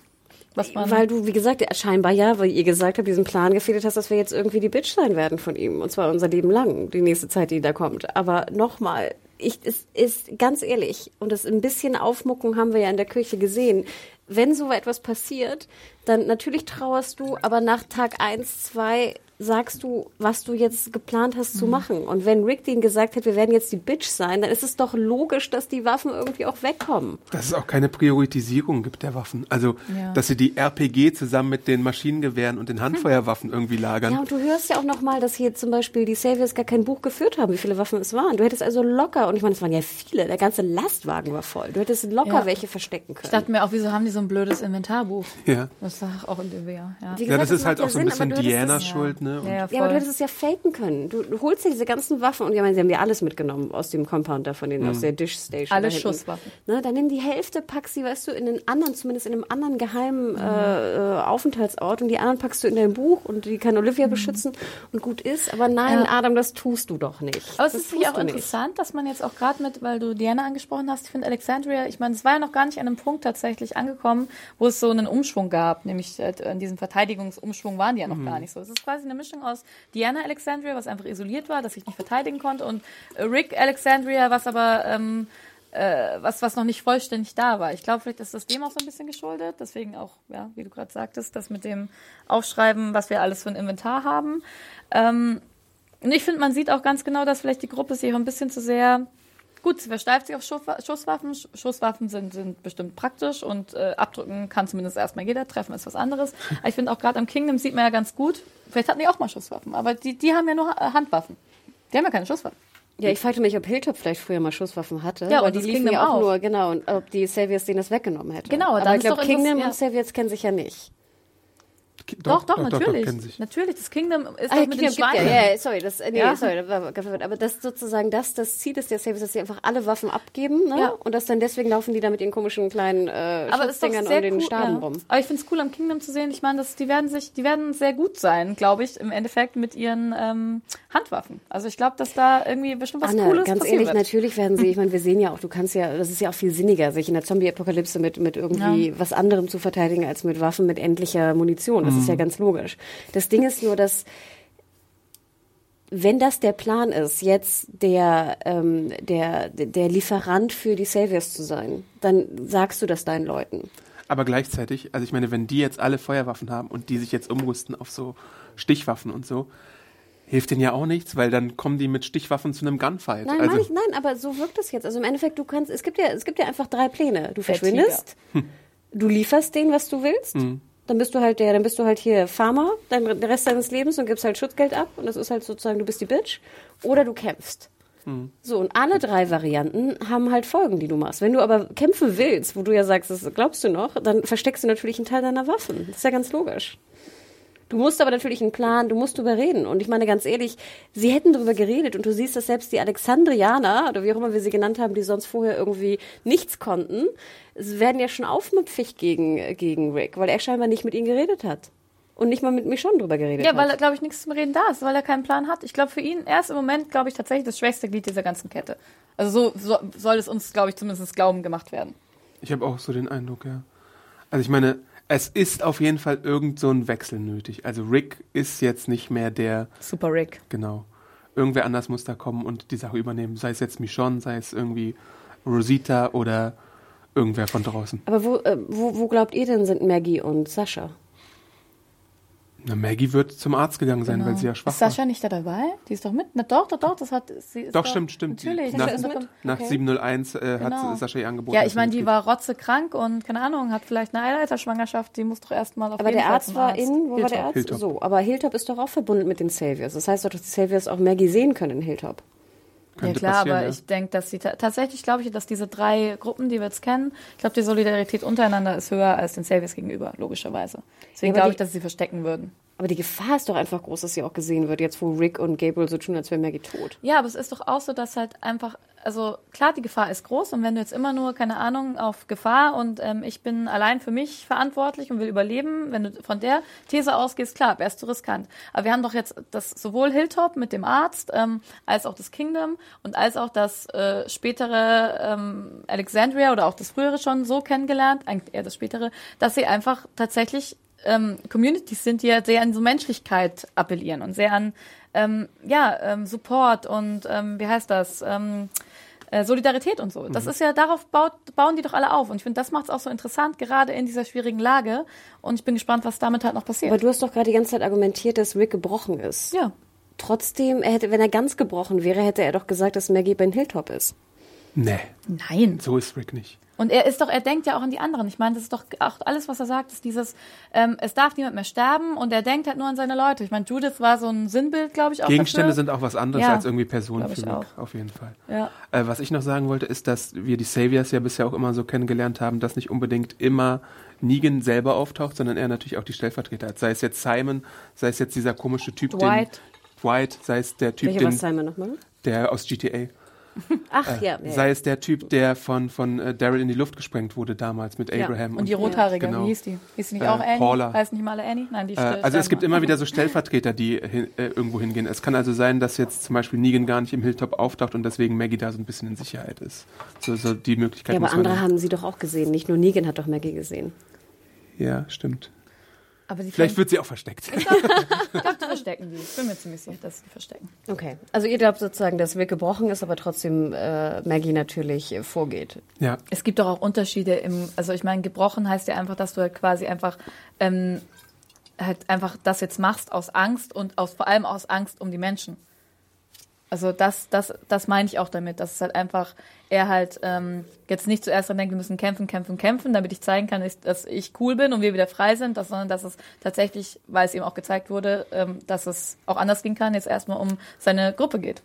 Was man, Weil du, wie gesagt, scheinbar ja, weil ihr gesagt habt, diesen Plan gefehlt hast, dass wir jetzt irgendwie die Bitch sein werden von ihm. Und zwar unser Leben lang, die nächste Zeit, die da kommt. Aber nochmal, ich, es ist ganz ehrlich, und das ein bisschen Aufmuckung haben wir ja in der Kirche gesehen. Wenn so etwas passiert, dann natürlich trauerst du, aber nach Tag eins, zwei sagst du, was du jetzt geplant hast zu machen. Und wenn Rick denen gesagt hat, wir werden jetzt die Bitch sein, dann ist es doch logisch, dass die Waffen irgendwie auch wegkommen. Dass es auch keine Priorisierung gibt der Waffen. Also, Ja. dass sie die RPG zusammen mit den Maschinengewehren und den Handfeuerwaffen irgendwie lagern. Ja, und du hörst ja auch nochmal, dass hier zum Beispiel die Saviors gar kein Buch geführt haben, wie viele Waffen es waren. Du hättest also locker, und ich meine, es waren ja viele, der ganze Lastwagen war voll. Du hättest locker Ja. welche verstecken ich können. dachte mir auch, wieso haben die so ein blödes Inventarbuch? Ja. Das sag auch in DW, ja. Wie Ja, das ist macht halt auch so ein bisschen Dianas Schuld, ne? Und Ja, ja, Ja, aber du hättest es ja faken können. Du, du holst dir diese ganzen Waffen und ich meine, sie haben ja alles mitgenommen aus dem Compound da von denen, aus der Dish Station. Alle. Schusswaffen. Ne, dann nimm die Hälfte, pack sie, weißt du, in den anderen, zumindest in einem anderen geheimen Mhm. äh, äh, Aufenthaltsort und die anderen packst du in dein Buch und die kann Olivia beschützen und gut ist. Aber nein, Mhm. Ja. Adam, das tust du doch nicht. Aber es das ist tust auch du nicht. interessant, dass man jetzt auch gerade mit, weil du Diana angesprochen hast, ich finde Alexandria, ich meine, es war ja noch gar nicht an einem Punkt tatsächlich angekommen, wo es so einen Umschwung gab, nämlich äh, in diesem Verteidigungsumschwung waren die ja noch gar nicht so. Es ist quasi eine Mischung aus Diana Alexandria, was einfach isoliert war, das sich nicht verteidigen konnte, und Rick Alexandria, was aber ähm, äh, was, was noch nicht vollständig da war. Ich glaube, vielleicht ist das dem auch so ein bisschen geschuldet. Deswegen auch, ja, wie du gerade sagtest, das mit dem Aufschreiben, was wir alles für ein Inventar haben. Ähm, und ich finde, man sieht auch ganz genau, dass vielleicht die Gruppe sich auch ein bisschen zu sehr. Gut, sie versteift sich auf Schusswa- Schusswaffen. Sch- Schusswaffen sind, sind bestimmt praktisch und äh, abdrücken kann zumindest erstmal jeder. Treffen ist was anderes. Aber ich finde auch gerade am Kingdom sieht man ja ganz gut. Vielleicht hatten die auch mal Schusswaffen, aber die, die haben ja nur Ha- Handwaffen. Die haben ja keine Schusswaffen. Ja, ich fragte mich, ob Hilltop vielleicht früher mal Schusswaffen hatte. Ja, und die liefen Kingdom ja auch, auch. nur, genau, und ob die Saviors denen das weggenommen hätten. Genau, aber dann ich glaube, Kingdom interess- und Saviors kennen sich ja nicht. Doch, doch, natürlich. kennen sich. Natürlich, das Kingdom ist Ah, doch mit den Kingdom ja, Schweinen. ja, ja, sorry, das, nee, Ja. sorry, aber das sozusagen das, das Ziel ist der Saviors, dass sie einfach alle Waffen abgeben, ne? Ja. Und dass dann deswegen laufen die da mit ihren komischen kleinen äh, ist doch Schutzdingern sehr und den cool. Staben ja. rum. Aber ich finde es cool am Kingdom zu sehen. Ich meine, die werden sich, die werden sehr gut sein, glaube ich, im Endeffekt mit ihren ähm, Handwaffen. Also ich glaube, dass da irgendwie bestimmt was Anne, Cooles ganz ehrlich, wird. natürlich werden sie, ich meine, wir sehen ja auch, du kannst ja, das ist ja auch viel sinniger, sich in der Zombie-Apokalypse mit, mit irgendwie Ja. was anderem zu verteidigen als mit Waffen mit endlicher Munition. Das ist ja ganz logisch. Das Ding ist nur, dass wenn das der Plan ist, jetzt der, ähm, der, der Lieferant für die Saviors zu sein, dann sagst du das deinen Leuten. Aber gleichzeitig, also ich meine, wenn die jetzt alle Feuerwaffen haben und die sich jetzt umrüsten auf so Stichwaffen und so, hilft denen ja auch nichts, weil dann kommen die mit Stichwaffen zu einem Gunfight. Nein, also, ich, nein, aber so wirkt es jetzt. Also im Endeffekt, du kannst, es gibt ja, es gibt ja einfach drei Pläne. Du verschwindest, du lieferst denen, was du willst, dann bist du halt der, dann bist du halt hier Farmer, dann den Rest deines Lebens und gibst halt Schutzgeld ab und das ist halt sozusagen, du bist die Bitch. Oder du kämpfst. So, und alle drei Varianten haben halt Folgen, die du machst. Wenn du aber kämpfen willst, wo du ja sagst, das glaubst du noch, dann versteckst du natürlich einen Teil deiner Waffen. Das ist ja ganz logisch. Du musst aber natürlich einen Plan, du musst drüber reden. Und ich meine ganz ehrlich, sie hätten drüber geredet und du siehst, dass selbst die Alexandrianer, oder wie auch immer wir sie genannt haben, die sonst vorher irgendwie nichts konnten, es werden ja schon aufmüpfig gegen, gegen Rick, weil er scheinbar nicht mit ihnen geredet hat. Und nicht mal mit mir schon drüber geredet Ja, hat. weil er, glaube ich, nichts zum Reden da ist, weil er keinen Plan hat. Ich glaube, für ihn, er ist im Moment, glaube ich, tatsächlich das schwächste Glied dieser ganzen Kette. Also so, so soll es uns, glaube ich, zumindest glauben gemacht werden. ich habe auch so den Eindruck, ja. Also ich meine, es ist auf jeden Fall irgend so ein Wechsel nötig. Also Rick ist jetzt nicht mehr der, Super Rick. genau. Irgendwer anders muss da kommen und die Sache übernehmen. Sei es jetzt Michonne, sei es irgendwie Rosita oder irgendwer von draußen. aber wo, äh, wo, wo glaubt ihr denn sind Maggie und Sascha? Na, Maggie wird zum Arzt gegangen sein, weil sie ja schwach Ist Sascha nicht da dabei? Die ist doch mit. Na doch, doch, doch, das hat sie ist war. Doch, stimmt, stimmt. Natürlich. Nach, ist mit. nach Okay. 701 äh, Genau. hat Sascha ihr angeboten. Ja, ich meine, die war rotzekrank und keine Ahnung, hat vielleicht eine Eileiterschwangerschaft, die muss doch erstmal auf Aber jeden der Arzt war Arzt. in, wo war Hilltop. der Arzt? Hilltop. So, aber Hilltop ist doch auch verbunden mit den Saviors. Das heißt doch, dass die Saviors auch Maggie sehen können in Hilltop. Ja klar, aber ja. ich denke, dass sie ta tatsächlich glaube ich, dass diese drei Gruppen, die wir jetzt kennen, ich glaube, die Solidarität untereinander ist höher als den Saviors gegenüber, logischerweise. Deswegen aber glaube ich, dass sie verstecken würden. Aber die Gefahr ist doch einfach groß, dass sie auch gesehen wird, jetzt wo Rick und Gabriel so tun, als wäre Maggie tot. Ja, aber es ist doch auch so, dass halt einfach, also klar, die Gefahr ist groß und wenn du jetzt immer nur, keine Ahnung, auf Gefahr und ähm, ich bin allein für mich verantwortlich und will überleben, wenn du von der These ausgehst, klar, wärst du riskant. Aber wir haben doch jetzt das sowohl Hilltop mit dem Arzt, ähm, als auch das Kingdom und als auch das äh, spätere ähm, Alexandria oder auch das frühere schon so kennengelernt, eigentlich eher das spätere, dass sie einfach tatsächlich ähm, Communities sind, die ja sehr an so Menschlichkeit appellieren und sehr an ähm, ja, ähm, Support und ähm, wie heißt das? Ähm, äh, Solidarität und so. Das ist ja, darauf baut, bauen die doch alle auf. Und ich finde, das macht es auch so interessant, gerade in dieser schwierigen Lage. Und ich bin gespannt, was damit halt noch passiert. Aber du hast doch gerade die ganze Zeit argumentiert, dass Rick gebrochen ist. ja. Trotzdem, er hätte, wenn er ganz gebrochen wäre, hätte er doch gesagt, dass Maggie bei Hilltop ist. Nee, Nein. so ist Rick nicht. Und er ist doch, er denkt ja auch an die anderen. Ich meine, das ist doch auch alles, was er sagt, ist dieses, ähm, es darf niemand mehr sterben und er denkt halt nur an seine Leute. Ich meine, Judith war so ein Sinnbild, glaube ich, auch Gegenstände dafür. sind auch was anderes Ja, als irgendwie Personen glaub ich für Rick, auch. auf jeden Fall. Ja. Äh, was ich noch sagen wollte, ist, dass wir die Saviors ja bisher auch immer so kennengelernt haben, dass nicht unbedingt immer Negan selber auftaucht, sondern er natürlich auch die Stellvertreter hat. Sei es jetzt Simon, sei es jetzt dieser komische Typ, Dwight. den Dwight, sei es der Typ, Welcher war den, Simon nochmal? der aus GTA. Ach ja, ja, Sei es der Typ, der von, von äh, Daryl in die Luft gesprengt wurde damals mit Ja. Abraham. Und die rothaarige, Genau. wie hieß die? Hieß die nicht Äh, auch Annie? Paula. Heißen nicht mal Annie? Nein, die Äh, also es gibt immer wieder so Stellvertreter, die hin, äh, irgendwo hingehen. Es kann also sein, dass jetzt zum Beispiel Negan gar nicht im Hilltop auftaucht und deswegen Maggie da so ein bisschen in Sicherheit ist. So, so die Möglichkeit ja, aber andere haben sie doch auch gesehen. Nicht nur Negan hat doch Maggie gesehen. Ja, stimmt. Vielleicht wird sie auch versteckt. Ich glaube, die verstecken die. Ich bin mir ziemlich sicher, dass sie die verstecken. Okay. Also ihr glaubt sozusagen, dass Rick gebrochen ist, aber trotzdem äh, Maggie natürlich äh, vorgeht. ja. Es gibt doch auch Unterschiede im, also ich meine, gebrochen heißt ja einfach, dass du halt quasi einfach ähm, halt einfach das jetzt machst aus Angst und aus vor allem aus Angst um die Menschen. Also das, das, das meine ich auch damit, dass es halt einfach er halt ähm, jetzt nicht zuerst dran denkt, wir müssen kämpfen, kämpfen, kämpfen, damit ich zeigen kann, dass- ich cool bin und wir wieder frei sind, dass, sondern dass es tatsächlich, weil es ihm auch gezeigt wurde, ähm, dass es auch anders gehen kann, jetzt erstmal um seine Gruppe geht.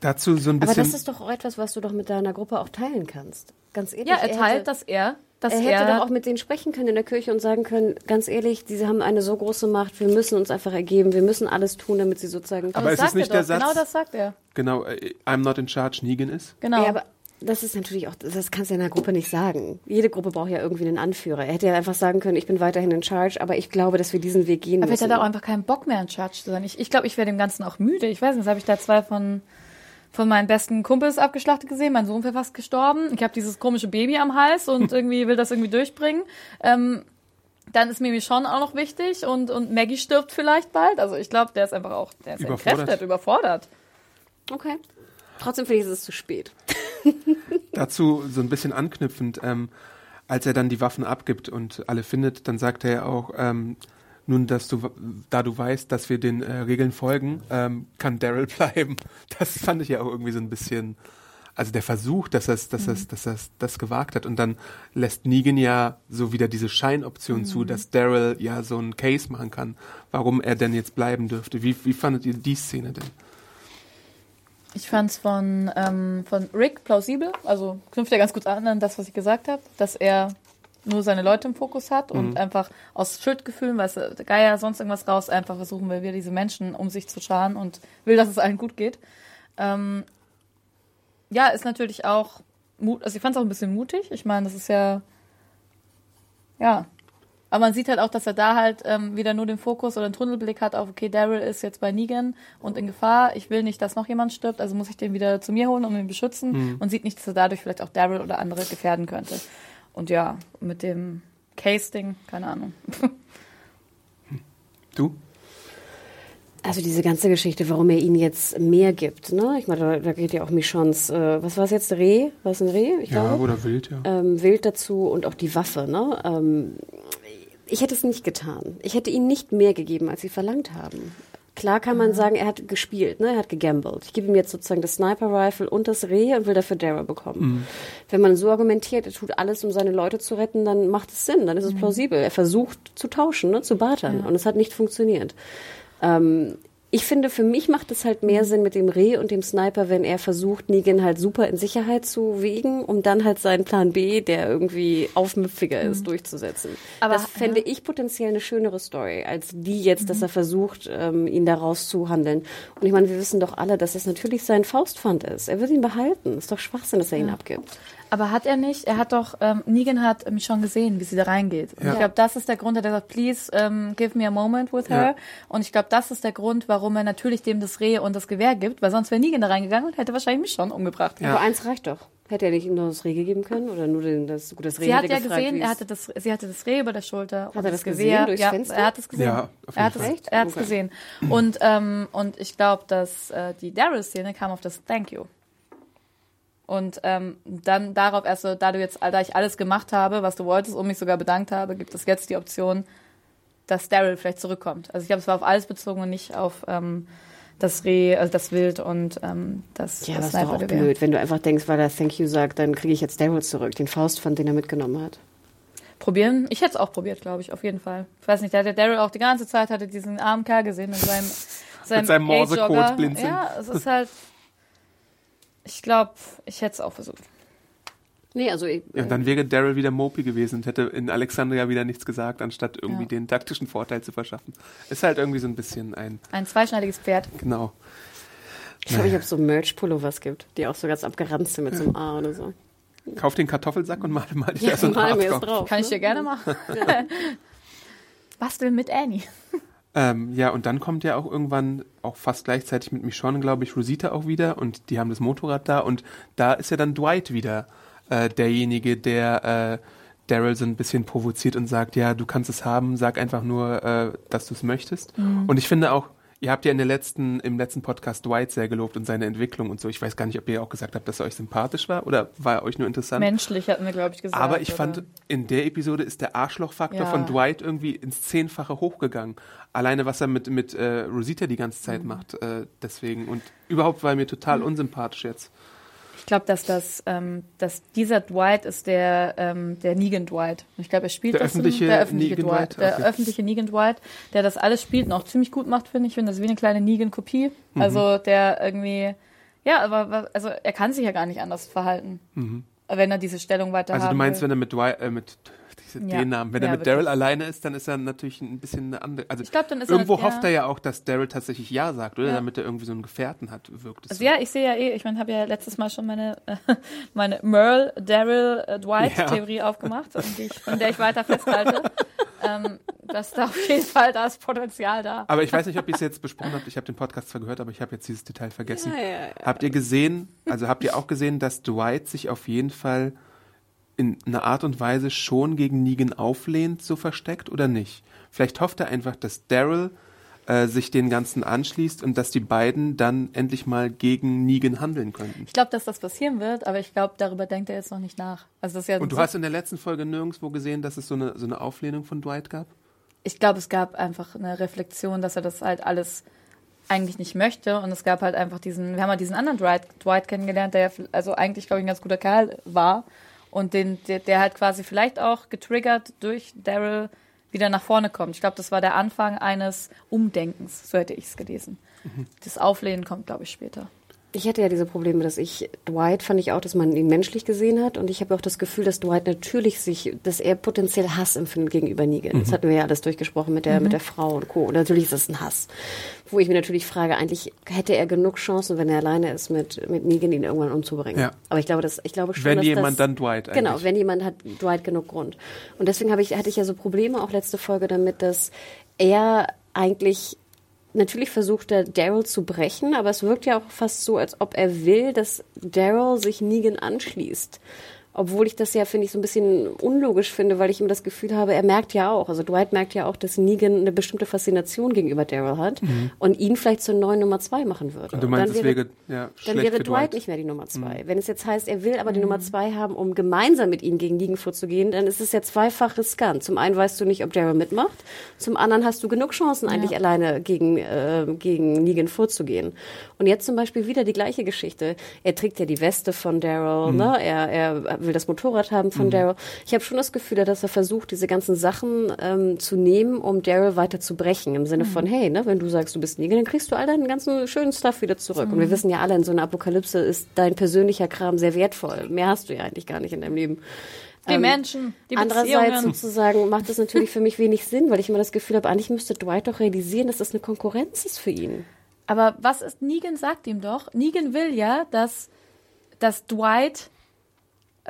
Dazu so ein Aber bisschen. das ist doch auch etwas, was du doch mit deiner Gruppe auch teilen kannst. Ganz ehrlich. Ja, er teilt, hätte, dass er, dass er er, hätte doch auch mit denen sprechen können in der Kirche und sagen können, ganz ehrlich, diese haben eine so große Macht, wir müssen uns einfach ergeben, wir müssen alles tun, damit sie sozusagen... Aber das ist es sagt nicht er der. Satz- Genau das sagt er. genau, äh, I'm not in charge, Negan ist. Genau. Ja, aber das ist natürlich auch, das kannst du ja in einer Gruppe nicht sagen. Jede Gruppe braucht ja irgendwie einen Anführer. Er hätte ja einfach sagen können, ich bin weiterhin in charge, aber ich glaube, dass wir diesen Weg gehen Aber ich müssen. hatte auch einfach keinen Bock mehr, in Charge zu sein. Ich glaube, ich, glaub, ich wäre dem Ganzen auch müde. Ich weiß nicht, habe ich da zwei von, von meinen besten Kumpels abgeschlachtet gesehen. Mein Sohn wäre fast gestorben. Ich habe dieses komische Baby am Hals und irgendwie will das irgendwie durchbringen. Ähm, dann ist Mimi schon auch noch wichtig und, und Maggie stirbt vielleicht bald. Also ich glaube, der ist einfach auch, der ist Überfordert. entkräftet, überfordert. Okay. Trotzdem finde ich, es ist zu spät. Dazu so ein bisschen anknüpfend, ähm, als er dann die Waffen abgibt und alle findet, dann sagt er ja auch, ähm, nun, dass du, da du weißt, dass wir den äh, Regeln folgen, ähm, kann Daryl bleiben. Das fand ich ja auch irgendwie so ein bisschen, also der Versuch, dass er dass Mhm. dass er das gewagt hat und dann lässt Negan ja so wieder diese Scheinoption Mhm. zu, dass Daryl ja so einen Case machen kann, warum er denn jetzt bleiben dürfte. Wie, wie fandet ihr die Szene denn? Ich fand es von, ähm, von Rick plausibel, also knüpft ja ganz gut an an das, was ich gesagt habe, dass er nur seine Leute im Fokus hat und einfach aus Schuldgefühlen, du, der Geier, sonst irgendwas raus, einfach versuchen will, wieder diese Menschen um sich zu scharen und will, dass es allen gut geht. Ähm, ja, ist natürlich auch, Mut, also ich fand es auch ein bisschen mutig. Ich meine, das ist ja, ja, aber man sieht halt auch, dass er da halt ähm, wieder nur den Fokus oder den Tunnelblick hat auf, okay, Daryl ist jetzt bei Negan und in Gefahr. Ich will nicht, dass noch jemand stirbt, also muss ich den wieder zu mir holen, um ihn beschützen und sieht nicht, dass er dadurch vielleicht auch Daryl oder andere gefährden könnte. Und ja, mit dem Case-Ding, keine Ahnung. Du? Also diese ganze Geschichte, warum er ihnen jetzt mehr gibt, ne? Ich meine, da, da geht ja auch Michons, äh, was war es jetzt, Reh? Was ein Reh? Ich Ja, glaube. oder wild, ja. ähm, Wild dazu und auch die Waffe. Ne? Ähm, Ich hätte es nicht getan. Ich hätte ihnen nicht mehr gegeben, als sie verlangt haben. Klar kann man sagen, er hat gespielt, ne? er hat gegambelt. Ich gebe ihm jetzt sozusagen das Sniper-Rifle und das Reh und will dafür Dara bekommen. Wenn man so argumentiert, er tut alles, um seine Leute zu retten, dann macht es Sinn, dann ist es plausibel. Er versucht zu tauschen, ne? zu bartern und es hat nicht funktioniert. Ähm, ich finde, für mich macht es halt mehr Sinn mit dem Reh und dem Sniper, wenn er versucht, Negan halt super in Sicherheit zu wiegen, um dann halt seinen Plan B, der irgendwie aufmüpfiger ist, durchzusetzen. Aber- das fände ich potenziell eine schönere Story, als die jetzt, dass er versucht, ähm, ihn da rauszuhandeln. Und ich meine, wir wissen doch alle, dass es natürlich sein Faustpfand ist. Er wird ihn behalten. Ist doch Schwachsinn, dass er ihn abgibt. Aber hat er nicht? Er hat doch, ähm, Negan hat mich schon gesehen, wie sie da reingeht. Und Ja. Ich glaube, das ist der Grund, der sagt, please ähm, give me a moment with her. Ja. Und ich glaube, das ist der Grund, warum er natürlich dem das Reh und das Gewehr gibt, weil sonst wäre Negan da reingegangen und hätte wahrscheinlich mich schon umgebracht. Aber eins reicht doch. Hätte er nicht nur das Reh gegeben können? Oder nur den, das, gut, das Reh Sie hat ja gefragt, gesehen, er es- hatte das, sie hatte das Reh über der Schulter. und er das gesehen Gewehr. durchs ja, Fenster? Er hat es gesehen. Ja, auf er hat jeden es, Fall. Echt? er hat es Okay. gesehen. Und, ähm, und ich glaube, dass äh, die Daryl-Szene kam auf das Thank you. Und ähm, dann darauf erst so, da du jetzt, da ich alles gemacht habe, was du wolltest und mich sogar bedankt habe, gibt es jetzt die Option, dass Daryl vielleicht zurückkommt. Also ich glaube, es war auf alles bezogen und nicht auf ähm, das Reh, also das Wild und ähm, das, Ja, das das ist doch auch blöd. Wenn du einfach denkst, weil er Thank you sagt, dann kriege ich jetzt Daryl zurück, den Faustpfand, den er mitgenommen hat. Probieren? Ich hätte es auch probiert, glaube ich, auf jeden Fall. Ich weiß nicht, da hat der Daryl auch die ganze Zeit hatte diesen armen Kerl gesehen mit seinem, seinem, seinem Morsecode blinzeln. Ja, es ist halt. Ich glaube, ich hätte es auch versucht. Nee, also ich, Ja, und dann wäre Daryl wieder Mopey gewesen und hätte in Alexandria wieder nichts gesagt, anstatt irgendwie Ja. den taktischen Vorteil zu verschaffen. Ist halt irgendwie so ein bisschen ein, Ein zweischneidiges Pferd. genau. ich mich, ob es so Merch-Pullovers gibt, die auch so ganz abgeranzt sind mit so einem A oder so. Kauf den Kartoffelsack und mal, mal dich Ja, da so ein mal drauf. drauf. Kann ich ne? dir gerne machen. Basteln mit Annie. Ähm, ja, und dann kommt ja auch irgendwann, auch fast gleichzeitig mit Michonne, glaube ich, Rosita auch wieder und die haben das Motorrad da und da ist ja dann Dwight wieder äh, derjenige, der äh, Daryl so ein bisschen provoziert und sagt, ja, du kannst es haben, sag einfach nur, äh, dass du es möchtest. Und ich finde auch, ihr habt ja in der letzten, im letzten Podcast Dwight sehr gelobt und seine Entwicklung und so. Ich weiß gar nicht, ob ihr auch gesagt habt, dass er euch sympathisch war oder war er euch nur interessant? Menschlich hatten wir, glaube ich, gesagt. Aber ich oder- fand, in der Episode ist der Arschlochfaktor Ja. von Dwight irgendwie ins Zehnfache hochgegangen. Alleine, was er mit, mit äh, Rosita die ganze Mhm. Zeit macht. Äh, deswegen. Und überhaupt war er mir total unsympathisch jetzt. Ich glaube, dass das, ähm, dass dieser Dwight ist der, ähm, der Negan Dwight. Ich glaube, er spielt Der das öffentliche der öffentliche Negan Dwight, Dwight? der Okay. öffentliche Negan Dwight, der das alles spielt und auch ziemlich gut macht, finde ich. Ich finde das ist wie eine kleine Negan-Kopie. Mhm. Also der irgendwie, ja, aber also er kann sich ja gar nicht anders verhalten, wenn er diese Stellung weiter Mhm. Also du meinst, will. wenn er mit Dwight, äh, mit Ja. den Namen, wenn Ja, er mit. Daryl alleine ist, dann ist er natürlich ein bisschen eine andere. Also Ich glaub, dann ist er- irgendwo ja. hofft er ja auch, dass Daryl tatsächlich Ja sagt, oder? Damit er irgendwie so einen Gefährten hat, wirkt es. Also so. ja, ich sehe ja eh, ich meine, habe ja letztes Mal schon meine, äh, meine Merle, Daryl, äh, Dwight-Theorie aufgemacht, ich, an der ich weiter festhalte. ähm, dass da auf jeden Fall da ist Potenzial da. Aber ich weiß nicht, ob ihr es jetzt besprochen habt. Ich habe den Podcast zwar gehört, aber ich habe jetzt dieses Detail vergessen. Ja, ja, ja. Habt ihr gesehen, also habt ihr auch gesehen, dass Dwight sich auf jeden Fall in einer Art und Weise schon gegen Negan auflehnt, so versteckt oder nicht? Vielleicht hofft er einfach, dass Daryl äh, sich den Ganzen anschließt und dass die beiden dann endlich mal gegen Negan handeln könnten. Ich glaube, dass das passieren wird, aber ich glaube, darüber denkt er jetzt noch nicht nach. Also das ist ja Und du so- hast in der letzten Folge nirgendwo gesehen, dass es so eine, so eine Auflehnung von Dwight gab? ich glaube, es gab einfach eine Reflexion, dass er das halt alles eigentlich nicht möchte. Und es gab halt einfach diesen, wir haben halt diesen anderen Dwight, Dwight kennengelernt, der ja, also eigentlich, glaube ich, ein ganz guter Kerl war. Und den, der, der halt quasi vielleicht auch getriggert durch Daryl wieder nach vorne kommt. Ich glaube, das war der Anfang eines Umdenkens, so hätte ich es gelesen. Das Auflehnen kommt, glaube ich, später. Ich hatte ja diese Probleme, dass ich Dwight fand ich auch, dass man ihn menschlich gesehen hat und ich habe auch das Gefühl, dass Dwight natürlich sich, dass er potenziell Hass empfindet gegenüber Negan. Das hatten wir ja alles durchgesprochen mit der mit der Frau und Co. Und natürlich ist das ein Hass, wo ich mir natürlich frage, eigentlich hätte er genug Chancen, wenn er alleine ist, mit mit Negan ihn irgendwann umzubringen. Ja. Aber ich glaube, dass ich glaube schon, Wenn dass jemand, das, dann Dwight Genau, eigentlich. wenn jemand hat Dwight genug Grund. Und deswegen habe ich hatte ich ja so Probleme auch letzte Folge damit, dass er eigentlich Natürlich versucht er, Daryl zu brechen, aber es wirkt ja auch fast so, als ob er will, dass Daryl sich Negan anschließt. Obwohl ich das ja, finde ich, so ein bisschen unlogisch finde, weil ich immer das Gefühl habe, er merkt ja auch, also Dwight merkt ja auch, dass Negan eine bestimmte Faszination gegenüber Daryl hat und ihn vielleicht zur neuen Nummer zwei machen würde. Und du meinst, dann es wäre, ja, dann wäre für Dwight, nicht mehr die Nummer zwei. Wenn es jetzt heißt, er will aber die Nummer zwei haben, um gemeinsam mit ihm gegen Negan vorzugehen, dann ist es ja zweifach riskant. Zum einen weißt du nicht, ob Daryl mitmacht, zum anderen hast du genug Chancen, eigentlich alleine gegen, äh, gegen Negan vorzugehen. Und jetzt zum Beispiel wieder die gleiche Geschichte. Er trägt ja die Weste von Daryl, ne? er, er will das Motorrad haben von Daryl. Ich habe schon das Gefühl, dass er versucht, diese ganzen Sachen ähm, zu nehmen, um Daryl weiter zu brechen. Im Sinne von, hey, ne, wenn du sagst, du bist Negan, dann kriegst du all deinen ganzen schönen Stuff wieder zurück. Und wir wissen ja alle, in so einer Apokalypse ist dein persönlicher Kram sehr wertvoll. Mehr hast du ja eigentlich gar nicht in deinem Leben. Die Ähm, Menschen, die Andererseits sozusagen macht das natürlich für mich wenig Sinn, weil ich immer das Gefühl habe, eigentlich müsste Dwight doch realisieren, dass das eine Konkurrenz ist für ihn. Aber was ist, Negan sagt ihm doch, Negan will ja, dass, dass Dwight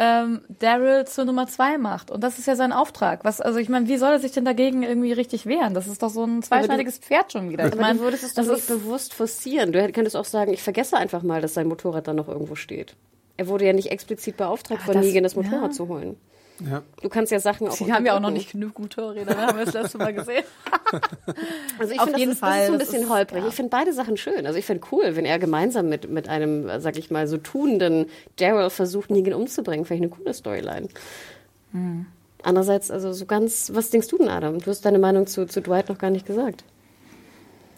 ähm, Daryl zur Nummer zwei macht. Und das ist ja sein Auftrag. Was, also ich meine, wie soll er sich denn dagegen irgendwie richtig wehren? Das ist doch so ein zweischneidiges Pferd schon wieder. Ich meine, du würdest es doch das nicht ist, bewusst forcieren. Du könntest auch sagen, ich vergesse einfach mal, dass sein Motorrad da noch irgendwo steht. Er wurde ja nicht explizit beauftragt, von das- Negan das Motorrad ja. zu holen. Ja. Du kannst ja Sachen auch Sie haben ja auch noch nicht genug Motorräder, ne? haben wir das letzte Mal gesehen. Also ich finde, das, ist, das ist so ein das bisschen ist- holprig. ja. Ich finde beide Sachen schön. Also ich finde cool, wenn er gemeinsam mit, mit einem, sag ich mal, so tunenden Daryl versucht, Negan umzubringen. Finde ich eine coole Storyline. Hm. Andererseits, also so ganz, was denkst du denn, Adam? Du hast deine Meinung zu, zu Dwight noch gar nicht gesagt.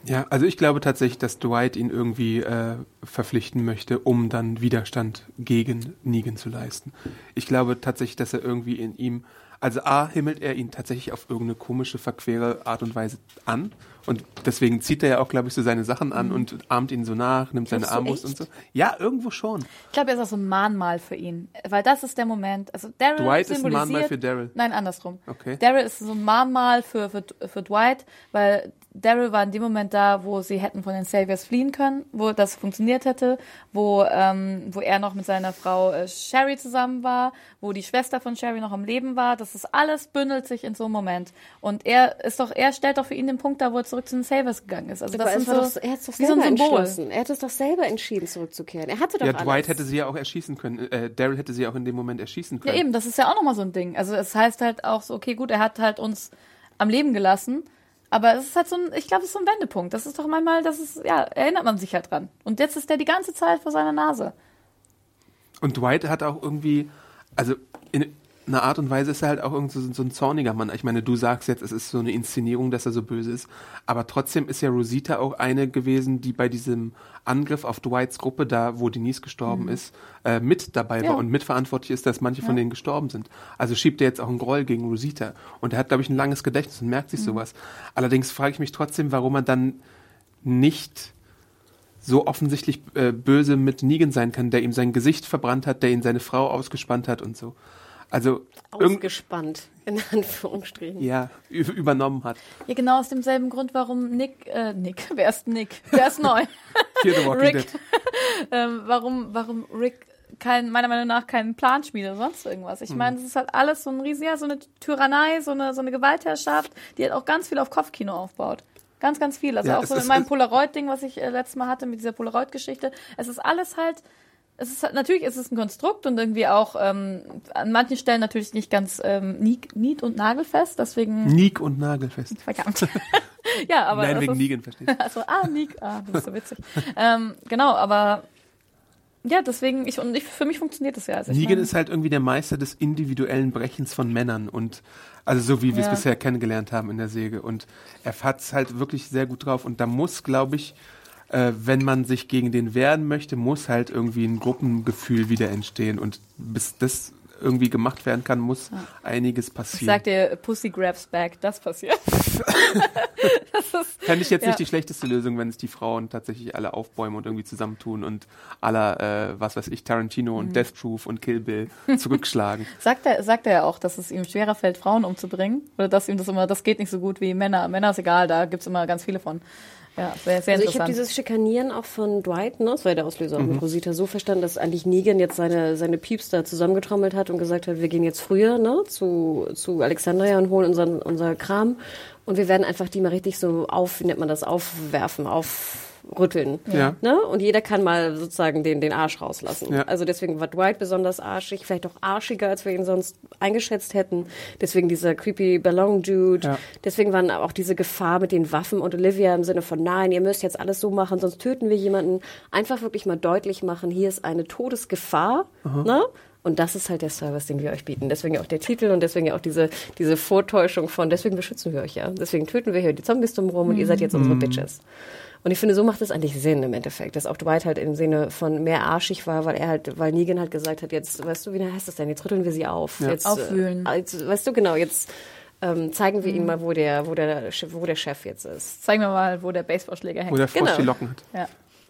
Ja, also ich glaube tatsächlich, dass Dwight ihn irgendwie äh, verpflichten möchte, um dann Widerstand gegen Negan zu leisten. Ich glaube tatsächlich, dass er irgendwie in ihm, also A, himmelt er ihn tatsächlich auf irgendeine komische, verquere Art und Weise an. Und deswegen zieht er ja auch, glaube ich, so seine Sachen an und ahmt ihn so nach, nimmt seine Armbrust und so. Ja, irgendwo schon. Ich glaube, er ist auch so ein Mahnmal für ihn. Weil das ist der Moment. Also Daryl Dwight ist ein Mahnmal für Daryl. Nein, andersrum. Okay. Daryl ist so ein Mahnmal für, für, für Dwight, weil Daryl war in dem Moment da, wo sie hätten von den Saviors fliehen können, wo das funktioniert hätte, wo, ähm, wo er noch mit seiner Frau äh, Sherry zusammen war, wo die Schwester von Sherry noch am Leben war. Das ist alles bündelt sich in so einem Moment. Und er ist doch, er stellt doch für ihn den Punkt da, wo er zurück zu den Saviors gegangen ist. Also das war so, doch, er hat es doch so selber entschlossen. Er hat es doch selber entschieden, zurückzukehren. Er hatte doch Ja, alles. Dwight hätte sie ja auch erschießen können. Äh, Daryl hätte sie auch in dem Moment erschießen Ja, können. eben, das ist ja auch nochmal so ein Ding. Also es heißt halt auch so, okay, gut, er hat halt uns am Leben gelassen, aber es ist halt so ein, ich glaube, es ist so ein Wendepunkt. Das ist doch manchmal, das ist, ja, erinnert man sich halt dran. Und jetzt ist der die ganze Zeit vor seiner Nase. Und Dwight hat auch irgendwie, also in einer Art und Weise ist er halt auch irgendwie so, so ein zorniger Mann. Ich meine, du sagst jetzt, es ist so eine Inszenierung, dass er so böse ist, aber trotzdem ist ja Rosita auch eine gewesen, die bei diesem Angriff auf Dwights Gruppe, da wo Denise gestorben ist, äh, mit dabei Ja. war und mitverantwortlich ist, dass manche von denen gestorben sind. Also schiebt er jetzt auch einen Groll gegen Rosita. Und er hat, glaube ich, ein langes Gedächtnis und merkt sich sowas. Allerdings frage ich mich trotzdem, warum er dann nicht so offensichtlich äh, böse mit Negan sein kann, der ihm sein Gesicht verbrannt hat, der ihn seine Frau ausgespannt hat und so. Also Ausgespannt, in Anführungsstrichen. ja, übernommen hat. Ja, genau aus demselben Grund, warum Nick, äh, Nick, wer ist Nick? Wer ist neu? Rick. Dead. ähm, warum, warum Rick kein, meiner Meinung nach keinen Plan schmiedet oder sonst irgendwas. Ich meine, das ist halt alles so ein riesen, ja, so eine Tyrannei, so eine, so eine Gewaltherrschaft, die halt auch ganz viel auf Kopfkino aufbaut. Ganz, ganz viel. Also Ja, auch so ist- mit meinem Polaroid-Ding, was ich äh, letztes Mal hatte, mit dieser Polaroid-Geschichte. Es ist alles halt, es ist halt, natürlich ist es ein Konstrukt und irgendwie auch ähm, an manchen Stellen natürlich nicht ganz ähm, nied, nied- und nagelfest, deswegen, Nick und Nagelfest. verdammt. ja, aber Nein, wegen ist, Negan, verstehst du? also, ah, Nick, ah, das ist so witzig. ähm, genau, aber ja, deswegen, ich, und ich, für mich funktioniert das ja. Also Negan ist halt irgendwie der Meister des individuellen Brechens von Männern und also so wie wir es Ja. bisher kennengelernt haben in der Säge und er hat's halt wirklich sehr gut drauf und da muss, glaube ich, äh, wenn man sich gegen den wehren möchte, muss halt irgendwie ein Gruppengefühl wieder entstehen und bis das irgendwie gemacht werden kann, muss einiges ich passieren. sag dir, Pussy grabs back, das passiert. das ist, Fände ich jetzt Ja. nicht die schlechteste Lösung, wenn es die Frauen tatsächlich alle aufbäumen und irgendwie zusammentun und aller, äh, was weiß ich, Tarantino Mhm. und Death Proof und Kill Bill zurückschlagen. sagt er, sagt er ja auch, dass es ihm schwerer fällt, Frauen umzubringen? Oder dass ihm das immer, das geht nicht so gut wie Männer. Männer ist egal, da gibt's immer ganz viele von. Ja, sehr, sehr Also ich habe dieses Schikanieren auch von Dwight, ne, das war ja der Auslöser auch mit Rosita, so verstanden, dass eigentlich Negan jetzt seine, seine Pieps da zusammengetrommelt hat und gesagt hat, wir gehen jetzt früher ne, zu, zu Alexandria und holen unseren, unser Kram. Und wir werden einfach die mal richtig so auf, wie nennt man das, aufwerfen, auf, rütteln. Ja. Ne? Und jeder kann mal sozusagen den, den Arsch rauslassen. Ja. Also deswegen war Dwight besonders arschig, vielleicht auch arschiger, als wir ihn sonst eingeschätzt hätten. Deswegen dieser creepy Ballon-Dude. Ja. Deswegen waren auch diese Gefahr mit den Waffen und Olivia im Sinne von, nein, ihr müsst jetzt alles so machen, sonst töten wir jemanden. Einfach wirklich mal deutlich machen, hier ist eine Todesgefahr. Ne? Und das ist halt der Service, den wir euch bieten. Deswegen auch der Titel und deswegen ja auch diese, diese Vortäuschung von, deswegen beschützen wir euch ja. Deswegen töten wir hier die Zombies drumherum und ihr seid jetzt unsere Bitches. Und ich finde, so macht es eigentlich Sinn im Endeffekt, dass auch Dwight halt im Sinne von mehr arschig war, weil er halt, weil Negan halt gesagt hat, jetzt, weißt du, wie heißt das denn? Jetzt rütteln wir sie auf. Jetzt, Aufwühlen. Äh, jetzt, weißt du, genau, jetzt ähm, zeigen wir ihnen mal, wo der, wo der, wo der Chef jetzt ist. Zeigen wir mal, wo der Baseballschläger hängt. Wo der Frosch Genau. die Locken hat. ja.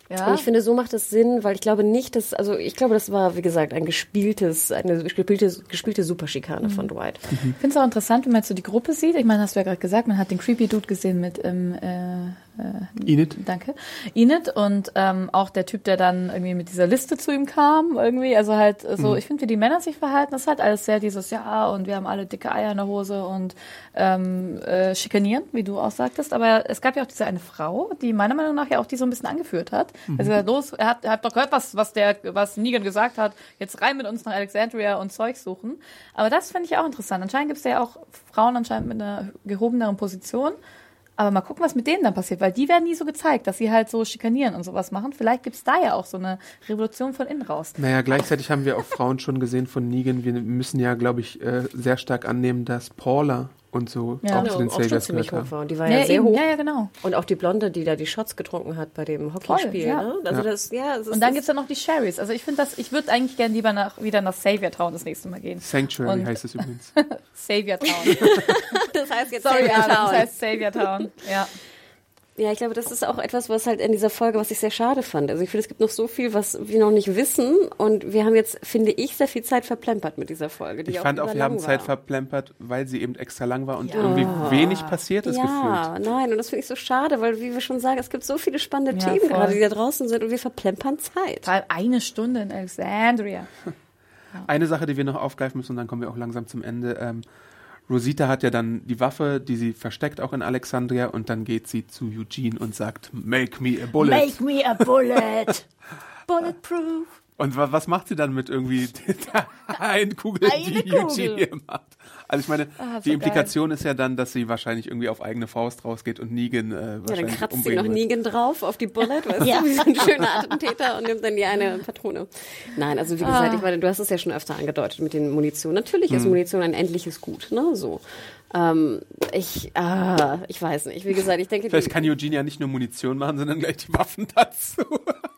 Und Ja. ich finde, so macht es Sinn, weil ich glaube nicht, dass, also ich glaube, das war, wie gesagt, ein gespieltes, eine gespielte, gespielte Superschikane von Dwight. Ich finde es auch interessant, wenn man jetzt so die Gruppe sieht. Ich meine, hast du ja gerade gesagt, man hat den Creepy Dude gesehen mit ähm, äh, Enid. Danke. Enid und ähm, auch der Typ, der dann irgendwie mit dieser Liste zu ihm kam, irgendwie. Also halt so, ich finde, wie die Männer sich verhalten, das ist halt alles sehr dieses, ja, und wir haben alle dicke Eier in der Hose und ähm, äh, schikanieren, wie du auch sagtest. Aber es gab ja auch diese eine Frau, die meiner Meinung nach ja auch die so ein bisschen angeführt hat. Also er hat, los, er hat, er hat doch gehört, was, was der, was Negan gesagt hat, jetzt rein mit uns nach Alexandria und Zeug suchen. Aber das finde ich auch interessant. Anscheinend gibt es ja auch Frauen anscheinend mit einer gehobeneren Position. Aber mal gucken, was mit denen dann passiert, weil die werden nie so gezeigt, dass sie halt so schikanieren und sowas machen. Vielleicht gibt's da ja auch so eine Revolution von innen raus. Naja, gleichzeitig haben wir auch Frauen schon gesehen von Negan. Wir müssen ja, glaube ich, äh, sehr stark annehmen, dass Paula und so Ja. auch Ja, zu den auch schon ziemlich hoch war. Und die war Ja, ja, sehr eben. hoch. Ja, ja, genau. Und auch die Blonde, die da die Shots getrunken hat bei dem Hockeyspiel. ja. Ne? Also Ja. das, ja, es ist, Und dann gibt's ja noch die Sherrys. Also ich finde das, ich würde eigentlich gerne lieber nach, wieder nach Savior Town das nächste Mal gehen. Sanctuary Und- heißt es übrigens. Savior Town. das heißt jetzt Sorry, Savior Adam, das Town. heißt Savior Town. Ja. Ja, ich glaube, das ist auch etwas, was halt in dieser Folge, was ich sehr schade fand. Also ich finde, es gibt noch so viel, was wir noch nicht wissen. Und wir haben jetzt, finde ich, sehr viel Zeit verplempert mit dieser Folge. Die Ich fand auch, wir haben überlang Zeit war. verplempert, weil sie eben extra lang war und irgendwie wenig passiert ist gefühlt. Ja, nein, und das finde ich so schade, weil, wie wir schon sagen, es gibt so viele spannende Ja, Themen voll. gerade, die da draußen sind und wir verplempern Zeit. Vor allem eine Stunde in Alexandria. Eine Sache, die wir noch aufgreifen müssen, und dann kommen wir auch langsam zum Ende. Ähm, Rosita hat ja dann die Waffe, die sie versteckt auch in Alexandria, und dann geht sie zu Eugene und sagt, make me a bullet. Make me a bullet. Bulletproof. Und wa was macht sie dann mit irgendwie der einen Kugel, Eine die Kugel. Eugene ihr macht? Also ich meine, Ah, so die Implikation ist ja dann, dass sie wahrscheinlich irgendwie auf eigene Faust rausgeht und Negan äh, Ja, dann wahrscheinlich kratzt sie noch wird. Negan drauf auf die Bullet, weißt du, wie so ein schöner Attentäter und nimmt dann die eine Patrone. Nein, also wie Ah. gesagt, ich meine, du hast es ja schon öfter angedeutet mit den Munition. Natürlich Hm. ist Munition ein endliches Gut, ne, so. Ähm, ich, ah, ich weiß nicht. Wie gesagt, ich denke, Vielleicht die, kann Eugene ja nicht nur Munition machen, sondern gleich die Waffen dazu.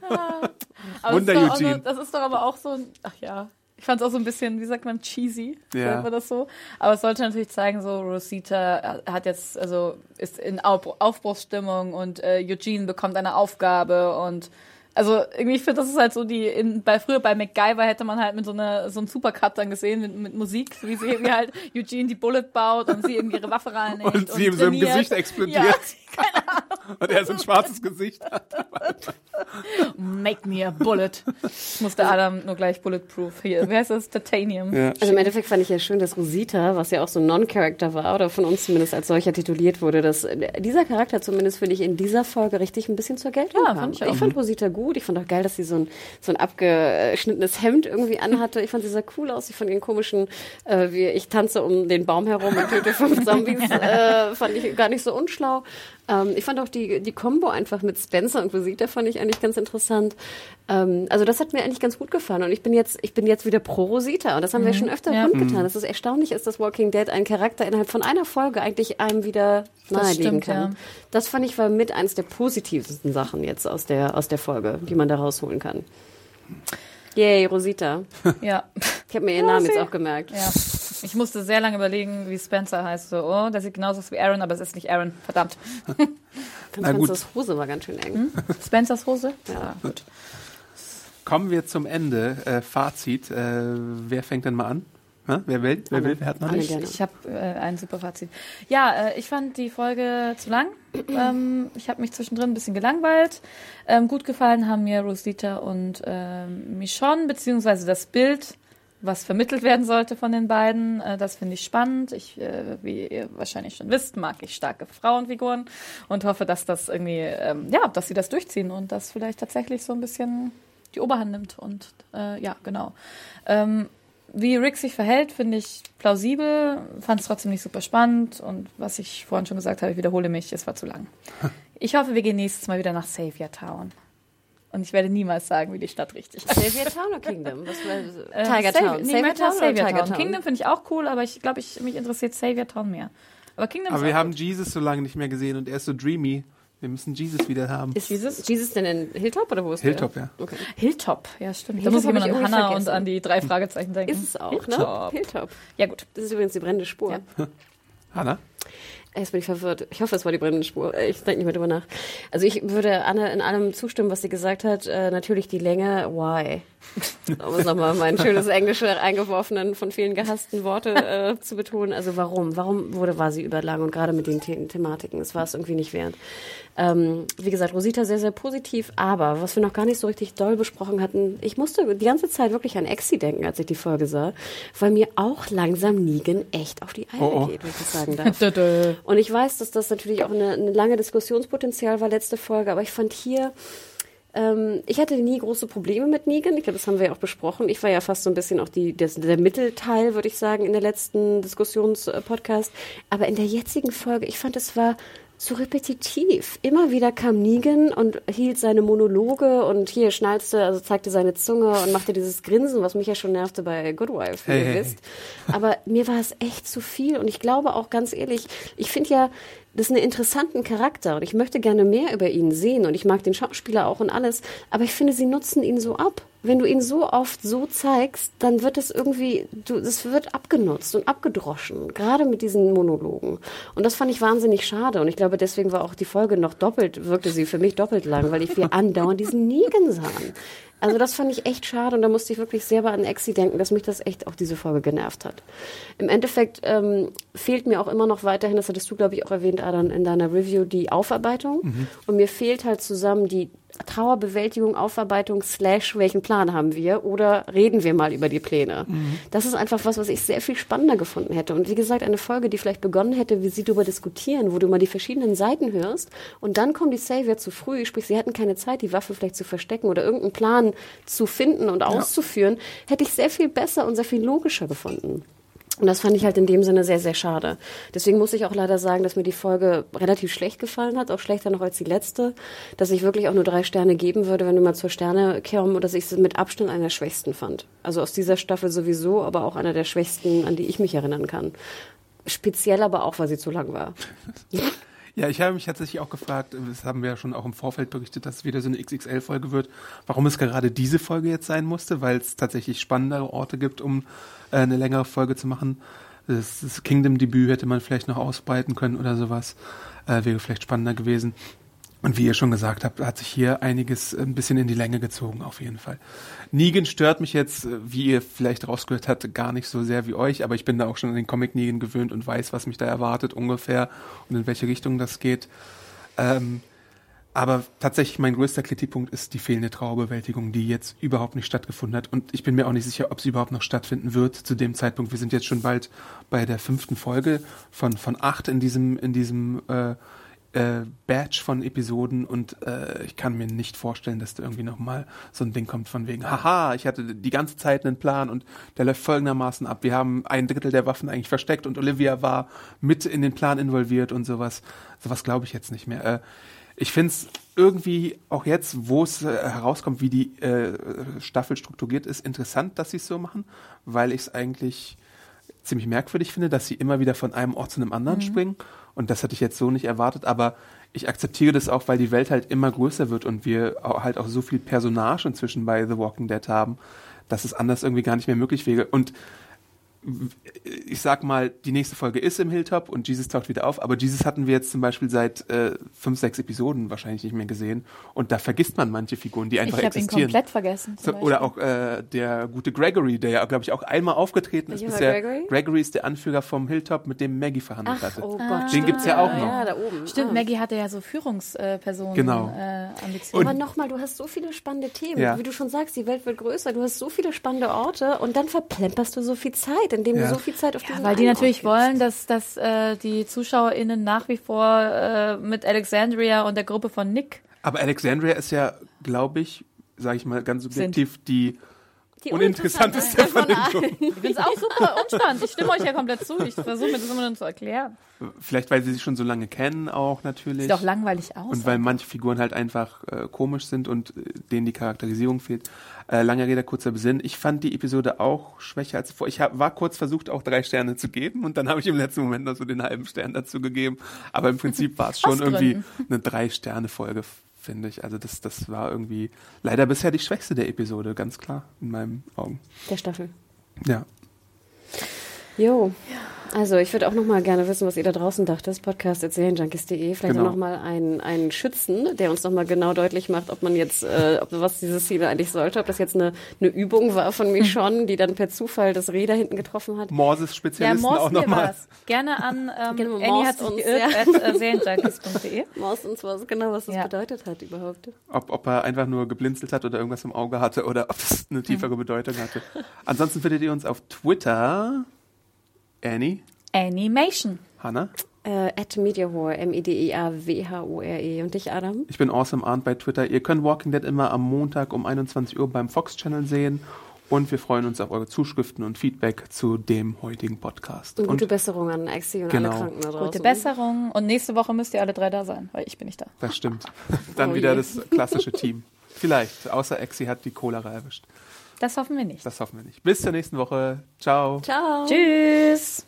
Aber Wunder, das, ist doch, Eugene. das ist doch aber auch so ein, ach ja, ich fand es auch so ein bisschen, wie sagt man, cheesy, Ja. sagt man das so. Aber es sollte natürlich zeigen, so Rosita hat jetzt, also ist in Auf Aufbruchsstimmung und äh, Eugene bekommt eine Aufgabe und also irgendwie, ich finde, das ist halt so die, in, bei früher bei MacGyver hätte man halt mit so einer so einem Supercut dann gesehen mit, mit Musik, wie sie wie halt Eugene die Bullet baut und sie irgendwie ihre Waffe reinlegt Und sie ihm so im. Gesicht explodiert. Ja, Und er so ein schwarzes Gesicht hat. make me a bullet. Musste Adam nur gleich bulletproof hier. Wie heißt das? Titanium. Ja. also im Endeffekt fand ich ja schön, dass Rosita, was ja auch so ein Non-Character war, oder von uns zumindest als solcher tituliert wurde, dass dieser Charakter zumindest, finde ich, in dieser Folge richtig ein bisschen zur Geltung Ja, kam. fand ich auch. fand Rosita gut. Ich fand auch geil, dass sie so ein, so ein abgeschnittenes Hemd irgendwie anhatte. Ich fand sie sah cool aus. Ich fand ihren komischen, äh, wie ich tanze um den Baum herum und töte fünf Zombies, äh, fand ich gar nicht so unschlau. Ähm, ich fand auch die, die Combo einfach mit Spencer und Rosita fand ich eigentlich ganz interessant. Ähm, also das hat mir eigentlich ganz gut gefallen. Und ich bin jetzt, ich bin jetzt wieder pro Rosita. Und das haben wir schon öfter Ja. kundgetan. Dass es erstaunlich ist, dass Walking Dead ein Charakter innerhalb von einer Folge eigentlich einem wieder nahelegen kann. ja. Das fand ich war mit eins der positivsten Sachen jetzt aus der, aus der Folge, die man da rausholen kann. Yay, Rosita. Ja. Ich habe mir ihren Namen jetzt auch gemerkt. ja. Ich musste sehr lange überlegen, wie Spencer heißt. So, oh, der sieht genauso aus wie Aaron, aber es ist nicht Aaron. Verdammt. Na gut. Franzos Hose war ganz schön eng. Spencers Hose? Ja. gut. Kommen wir zum Ende. Äh, Fazit. Äh, wer fängt denn mal an? Hä? Wer will? Wer will? Wer hat noch nicht? Ich habe äh, ein super Fazit. Ja, äh, ich fand die Folge zu lang. Ähm, ich habe mich zwischendrin ein bisschen gelangweilt. Ähm, gut gefallen haben mir Rosita und ähm, Michonne, beziehungsweise das Bild, was vermittelt werden sollte von den beiden. Äh, das finde ich spannend. Ich, äh, wie ihr wahrscheinlich schon wisst, mag ich starke Frauenfiguren und hoffe, dass das irgendwie, ähm, ja, dass sie das durchziehen und das vielleicht tatsächlich so ein bisschen die Oberhand nimmt. Und äh, ja, genau. Ähm, wie Rick sich verhält, finde ich plausibel, fand es trotzdem nicht super spannend und was ich vorhin schon gesagt habe, ich wiederhole mich, es war zu lang. Ich hoffe, wir gehen nächstes Mal wieder nach Savior Town. Und ich werde niemals sagen, wie die Stadt richtig heißt. Savior Town oder Kingdom? Was war, Äh, Tiger Town. Nee, Savior Town oder Savior Tiger Town. Town? Kingdom finde ich auch cool, aber ich glaube, ich, mich interessiert Savior Town mehr. Aber Kingdom Aber ist wir haben gut. Jesus so lange nicht mehr gesehen und er ist so dreamy. Wir müssen Jesus wieder haben. Ist Jesus? Jesus denn in Hilltop oder wo ist Hilltop, der? ja. Okay. Hilltop, ja stimmt. Da Hilltop muss ich immer an Hannah vergessen. und an die drei Fragezeichen denken. Ist es auch, ne? Hilltop. Hilltop. Ja gut. Das ist übrigens die brennende Spur. Ja. Hanna? Jetzt bin ich verwirrt. Ich hoffe, es war die brennende Spur. Äh, Ich denke nicht mehr drüber nach. Also ich würde Anne in allem zustimmen, was sie gesagt hat. Äh, natürlich die Länge. Why? Um es nochmal mein schönes Englische eingeworfenen, von vielen gehassten Worte äh, zu betonen. Also warum? Warum wurde, war sie überlang und gerade mit den The Thematiken? Es war es irgendwie nicht wert. Ähm, wie gesagt, Rosita sehr, sehr positiv, aber was wir noch gar nicht so richtig doll besprochen hatten, ich musste die ganze Zeit wirklich an Exi denken, als ich die Folge sah, weil mir auch langsam Negan echt auf die Eier Oh, oh. geht, wenn ich das sagen darf. Und ich weiß, dass das natürlich auch eine, eine lange Diskussionspotenzial war, letzte Folge, aber ich fand hier, ähm, ich hatte nie große Probleme mit Negan. Ich glaube, das haben wir ja auch besprochen. Ich war ja fast so ein bisschen auch die, das, der Mittelteil, würde ich sagen, in der letzten Diskussionspodcast. Aber in der jetzigen Folge, ich fand, es war so repetitiv. Immer wieder kam Negan und hielt seine Monologe und hier schnalzte, also zeigte seine Zunge und machte dieses Grinsen, was mich ja schon nervte bei Good Wife, wie Hey, ihr hey, wisst. Aber mir war es echt zu viel und ich glaube auch ganz ehrlich, ich finde ja, das ist einen interessanten Charakter und ich möchte gerne mehr über ihn sehen und ich mag den Schauspieler auch und alles, aber ich finde, sie nutzen ihn so ab. Wenn du ihn so oft so zeigst, dann wird es irgendwie, du, es wird abgenutzt und abgedroschen, gerade mit diesen Monologen. Und das fand ich wahnsinnig schade und ich glaube, deswegen war auch die Folge noch doppelt, wirkte sie für mich doppelt lang, weil ich wir andauernd diesen Negan sahen. Also das fand ich echt schade und da musste ich wirklich selber an Exi denken, dass mich das echt auch diese Folge genervt hat. Im Endeffekt ähm, fehlt mir auch immer noch weiterhin, das hattest du, glaube ich, auch erwähnt, Adam, in deiner Review, die Aufarbeitung. Und mir fehlt halt zusammen die Trauerbewältigung, Aufarbeitung, slash, welchen Plan haben wir? Oder reden wir mal über die Pläne? Das ist einfach was, was ich sehr viel spannender gefunden hätte. Und wie gesagt, eine Folge, die vielleicht begonnen hätte, wie sie darüber diskutieren, wo du mal die verschiedenen Seiten hörst und dann kommen die Savior zu früh, sprich, sie hatten keine Zeit, die Waffe vielleicht zu verstecken oder irgendeinen Plan zu finden und auszuführen, hätte ich sehr viel besser und sehr viel logischer gefunden. Und das fand ich halt in dem Sinne sehr, sehr schade. Deswegen muss ich auch leider sagen, dass mir die Folge relativ schlecht gefallen hat, auch schlechter noch als die letzte, dass ich wirklich auch nur drei Sterne geben würde, wenn wir mal zur Sterne kommen, und dass ich sie mit Abstand einer der schwächsten fand. Also aus dieser Staffel sowieso, aber auch einer der schwächsten, an die ich mich erinnern kann. Speziell aber auch, weil sie zu lang war. Ja, ich habe mich tatsächlich auch gefragt, das haben wir ja schon auch im Vorfeld berichtet, dass es wieder so eine XXL-Folge wird, warum es gerade diese Folge jetzt sein musste, weil es tatsächlich spannendere Orte gibt, um äh, eine längere Folge zu machen. Das, das Kingdom-Debüt hätte man vielleicht noch ausbreiten können oder sowas, äh, wäre vielleicht spannender gewesen. Und wie ihr schon gesagt habt, hat sich hier einiges ein bisschen in die Länge gezogen, auf jeden Fall. Negan stört mich jetzt, äh, wie ihr vielleicht rausgehört habt, gar nicht so sehr wie euch, aber ich bin da auch schon an den Comic Negan gewöhnt und weiß, was mich da erwartet ungefähr und in welche Richtung das geht. Ähm, aber tatsächlich mein größter Kritikpunkt ist die fehlende Trauerbewältigung, die jetzt überhaupt nicht stattgefunden hat. Und ich bin mir auch nicht sicher, ob sie überhaupt noch stattfinden wird zu dem Zeitpunkt. Wir sind jetzt schon bald bei der fünften Folge von, von acht in diesem, in diesem äh, äh, Batch von Episoden und äh, ich kann mir nicht vorstellen, dass da irgendwie nochmal so ein Ding kommt von wegen, haha, ich hatte die ganze Zeit einen Plan und der läuft folgendermaßen ab. Wir haben ein Drittel der Waffen eigentlich versteckt und Olivia war mit in den Plan involviert und sowas. Sowas glaube ich jetzt nicht mehr. Äh, ich finde es irgendwie auch jetzt, wo es äh, herauskommt, wie die äh, Staffel strukturiert ist, interessant, dass sie es so machen, weil ich es eigentlich ziemlich merkwürdig finde, dass sie immer wieder von einem Ort zu einem anderen springen. Und das hatte ich jetzt so nicht erwartet, aber ich akzeptiere das auch, weil die Welt halt immer größer wird und wir halt auch so viel Personage inzwischen bei The Walking Dead haben, dass es anders irgendwie gar nicht mehr möglich wäre. Und ich sag mal, die nächste Folge ist im Hilltop und Jesus taucht wieder auf, aber Jesus hatten wir jetzt zum Beispiel seit äh, fünf, sechs Episoden wahrscheinlich nicht mehr gesehen und da vergisst man manche Figuren, die einfach ich habe ihn existieren. komplett vergessen. So, oder auch äh, der gute Gregory, der ja, glaube ich, auch einmal aufgetreten ist. Welcher bisher. Gregory? Gregory ist der Anführer vom Hilltop, mit dem Maggie verhandelt Ach, hatte. oh Gott. Den gibt's ja auch noch. Ja, da oben. Stimmt, Ah. Maggie hatte ja so Führungspersonen Genau. äh, Ambitionen. Aber nochmal, du hast so viele spannende Themen. Ja. Wie du schon sagst, die Welt wird größer. Du hast so viele spannende Orte und dann verplemperst du so viel Zeit, indem Ja. du so viel Zeit auf diesen Weil die natürlich wollen, dass, dass äh, die ZuschauerInnen nach wie vor äh, mit Alexandria und der Gruppe von Nick Aber Alexandria ist ja, glaube ich, sage ich mal ganz subjektiv, die, Die uninteressanteste von den Gruppen. Ich finde es auch super unspannend. Ich stimme euch ja komplett zu. Ich versuche mir das immer nur zu erklären. Vielleicht, weil sie sich schon so lange kennen auch natürlich. Sieht auch langweilig aus. Und weil manche Figuren halt einfach äh, komisch sind und äh, denen die Charakterisierung fehlt. Äh, lange Rede, kurzer Besinn. Ich fand die Episode auch schwächer als vor. Ich hab, war kurz versucht, auch drei Sterne zu geben und dann habe ich im letzten Moment noch so den halben Stern dazu gegeben. Aber im Prinzip war es schon irgendwie eine Drei-Sterne-Folge, finde ich. Also das, das war irgendwie leider bisher die schwächste der Episode, ganz klar, in meinen Augen. Der Staffel. Ja. Jo. Also ich würde auch noch mal gerne wissen, was ihr da draußen dachtet. Podcast erzählenjunkies.de. Vielleicht Genau. auch noch mal einen, einen Schützen, der uns noch mal genau deutlich macht, ob man jetzt, äh, ob was dieses Ziel eigentlich sollte, ob das jetzt eine, eine Übung war von Michonne, die dann per Zufall das Reh da hinten getroffen hat. Morses ja, Spezialisten Morst auch mir nochmal. was. Gerne an ähm, Genau, Annie hat uns, ja. at äh. Maus uns was genau, was das Ja. bedeutet hat überhaupt. ob, ob er einfach nur geblinzelt hat oder irgendwas im Auge hatte oder ob es eine tiefere Bedeutung hatte. Ansonsten findet ihr uns auf Twitter. Annie, Animation. Hannah. Äh, at Mediahore, M-I-D-I-A-W-H-O-R-E. Und dich, Adam? Ich bin Awesome Arndt bei Twitter. Ihr könnt Walking Dead immer am Montag um 21 Uhr beim Fox Channel sehen. Und wir freuen uns auf eure Zuschriften und Feedback zu dem heutigen Podcast. Und gute Und Besserung an Exi und Genau. alle Kranken da draußen. Gute Besserung. Und nächste Woche müsst ihr alle drei da sein, weil ich bin nicht da. das stimmt. Dann Oh wieder je. das klassische Team. Vielleicht, außer Exi hat die Cholera erwischt. Das hoffen wir nicht. Das hoffen wir nicht. Bis zur nächsten Woche. Ciao. Ciao. Tschüss.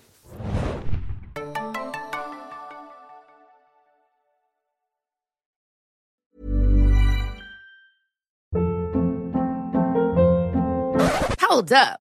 Hold up.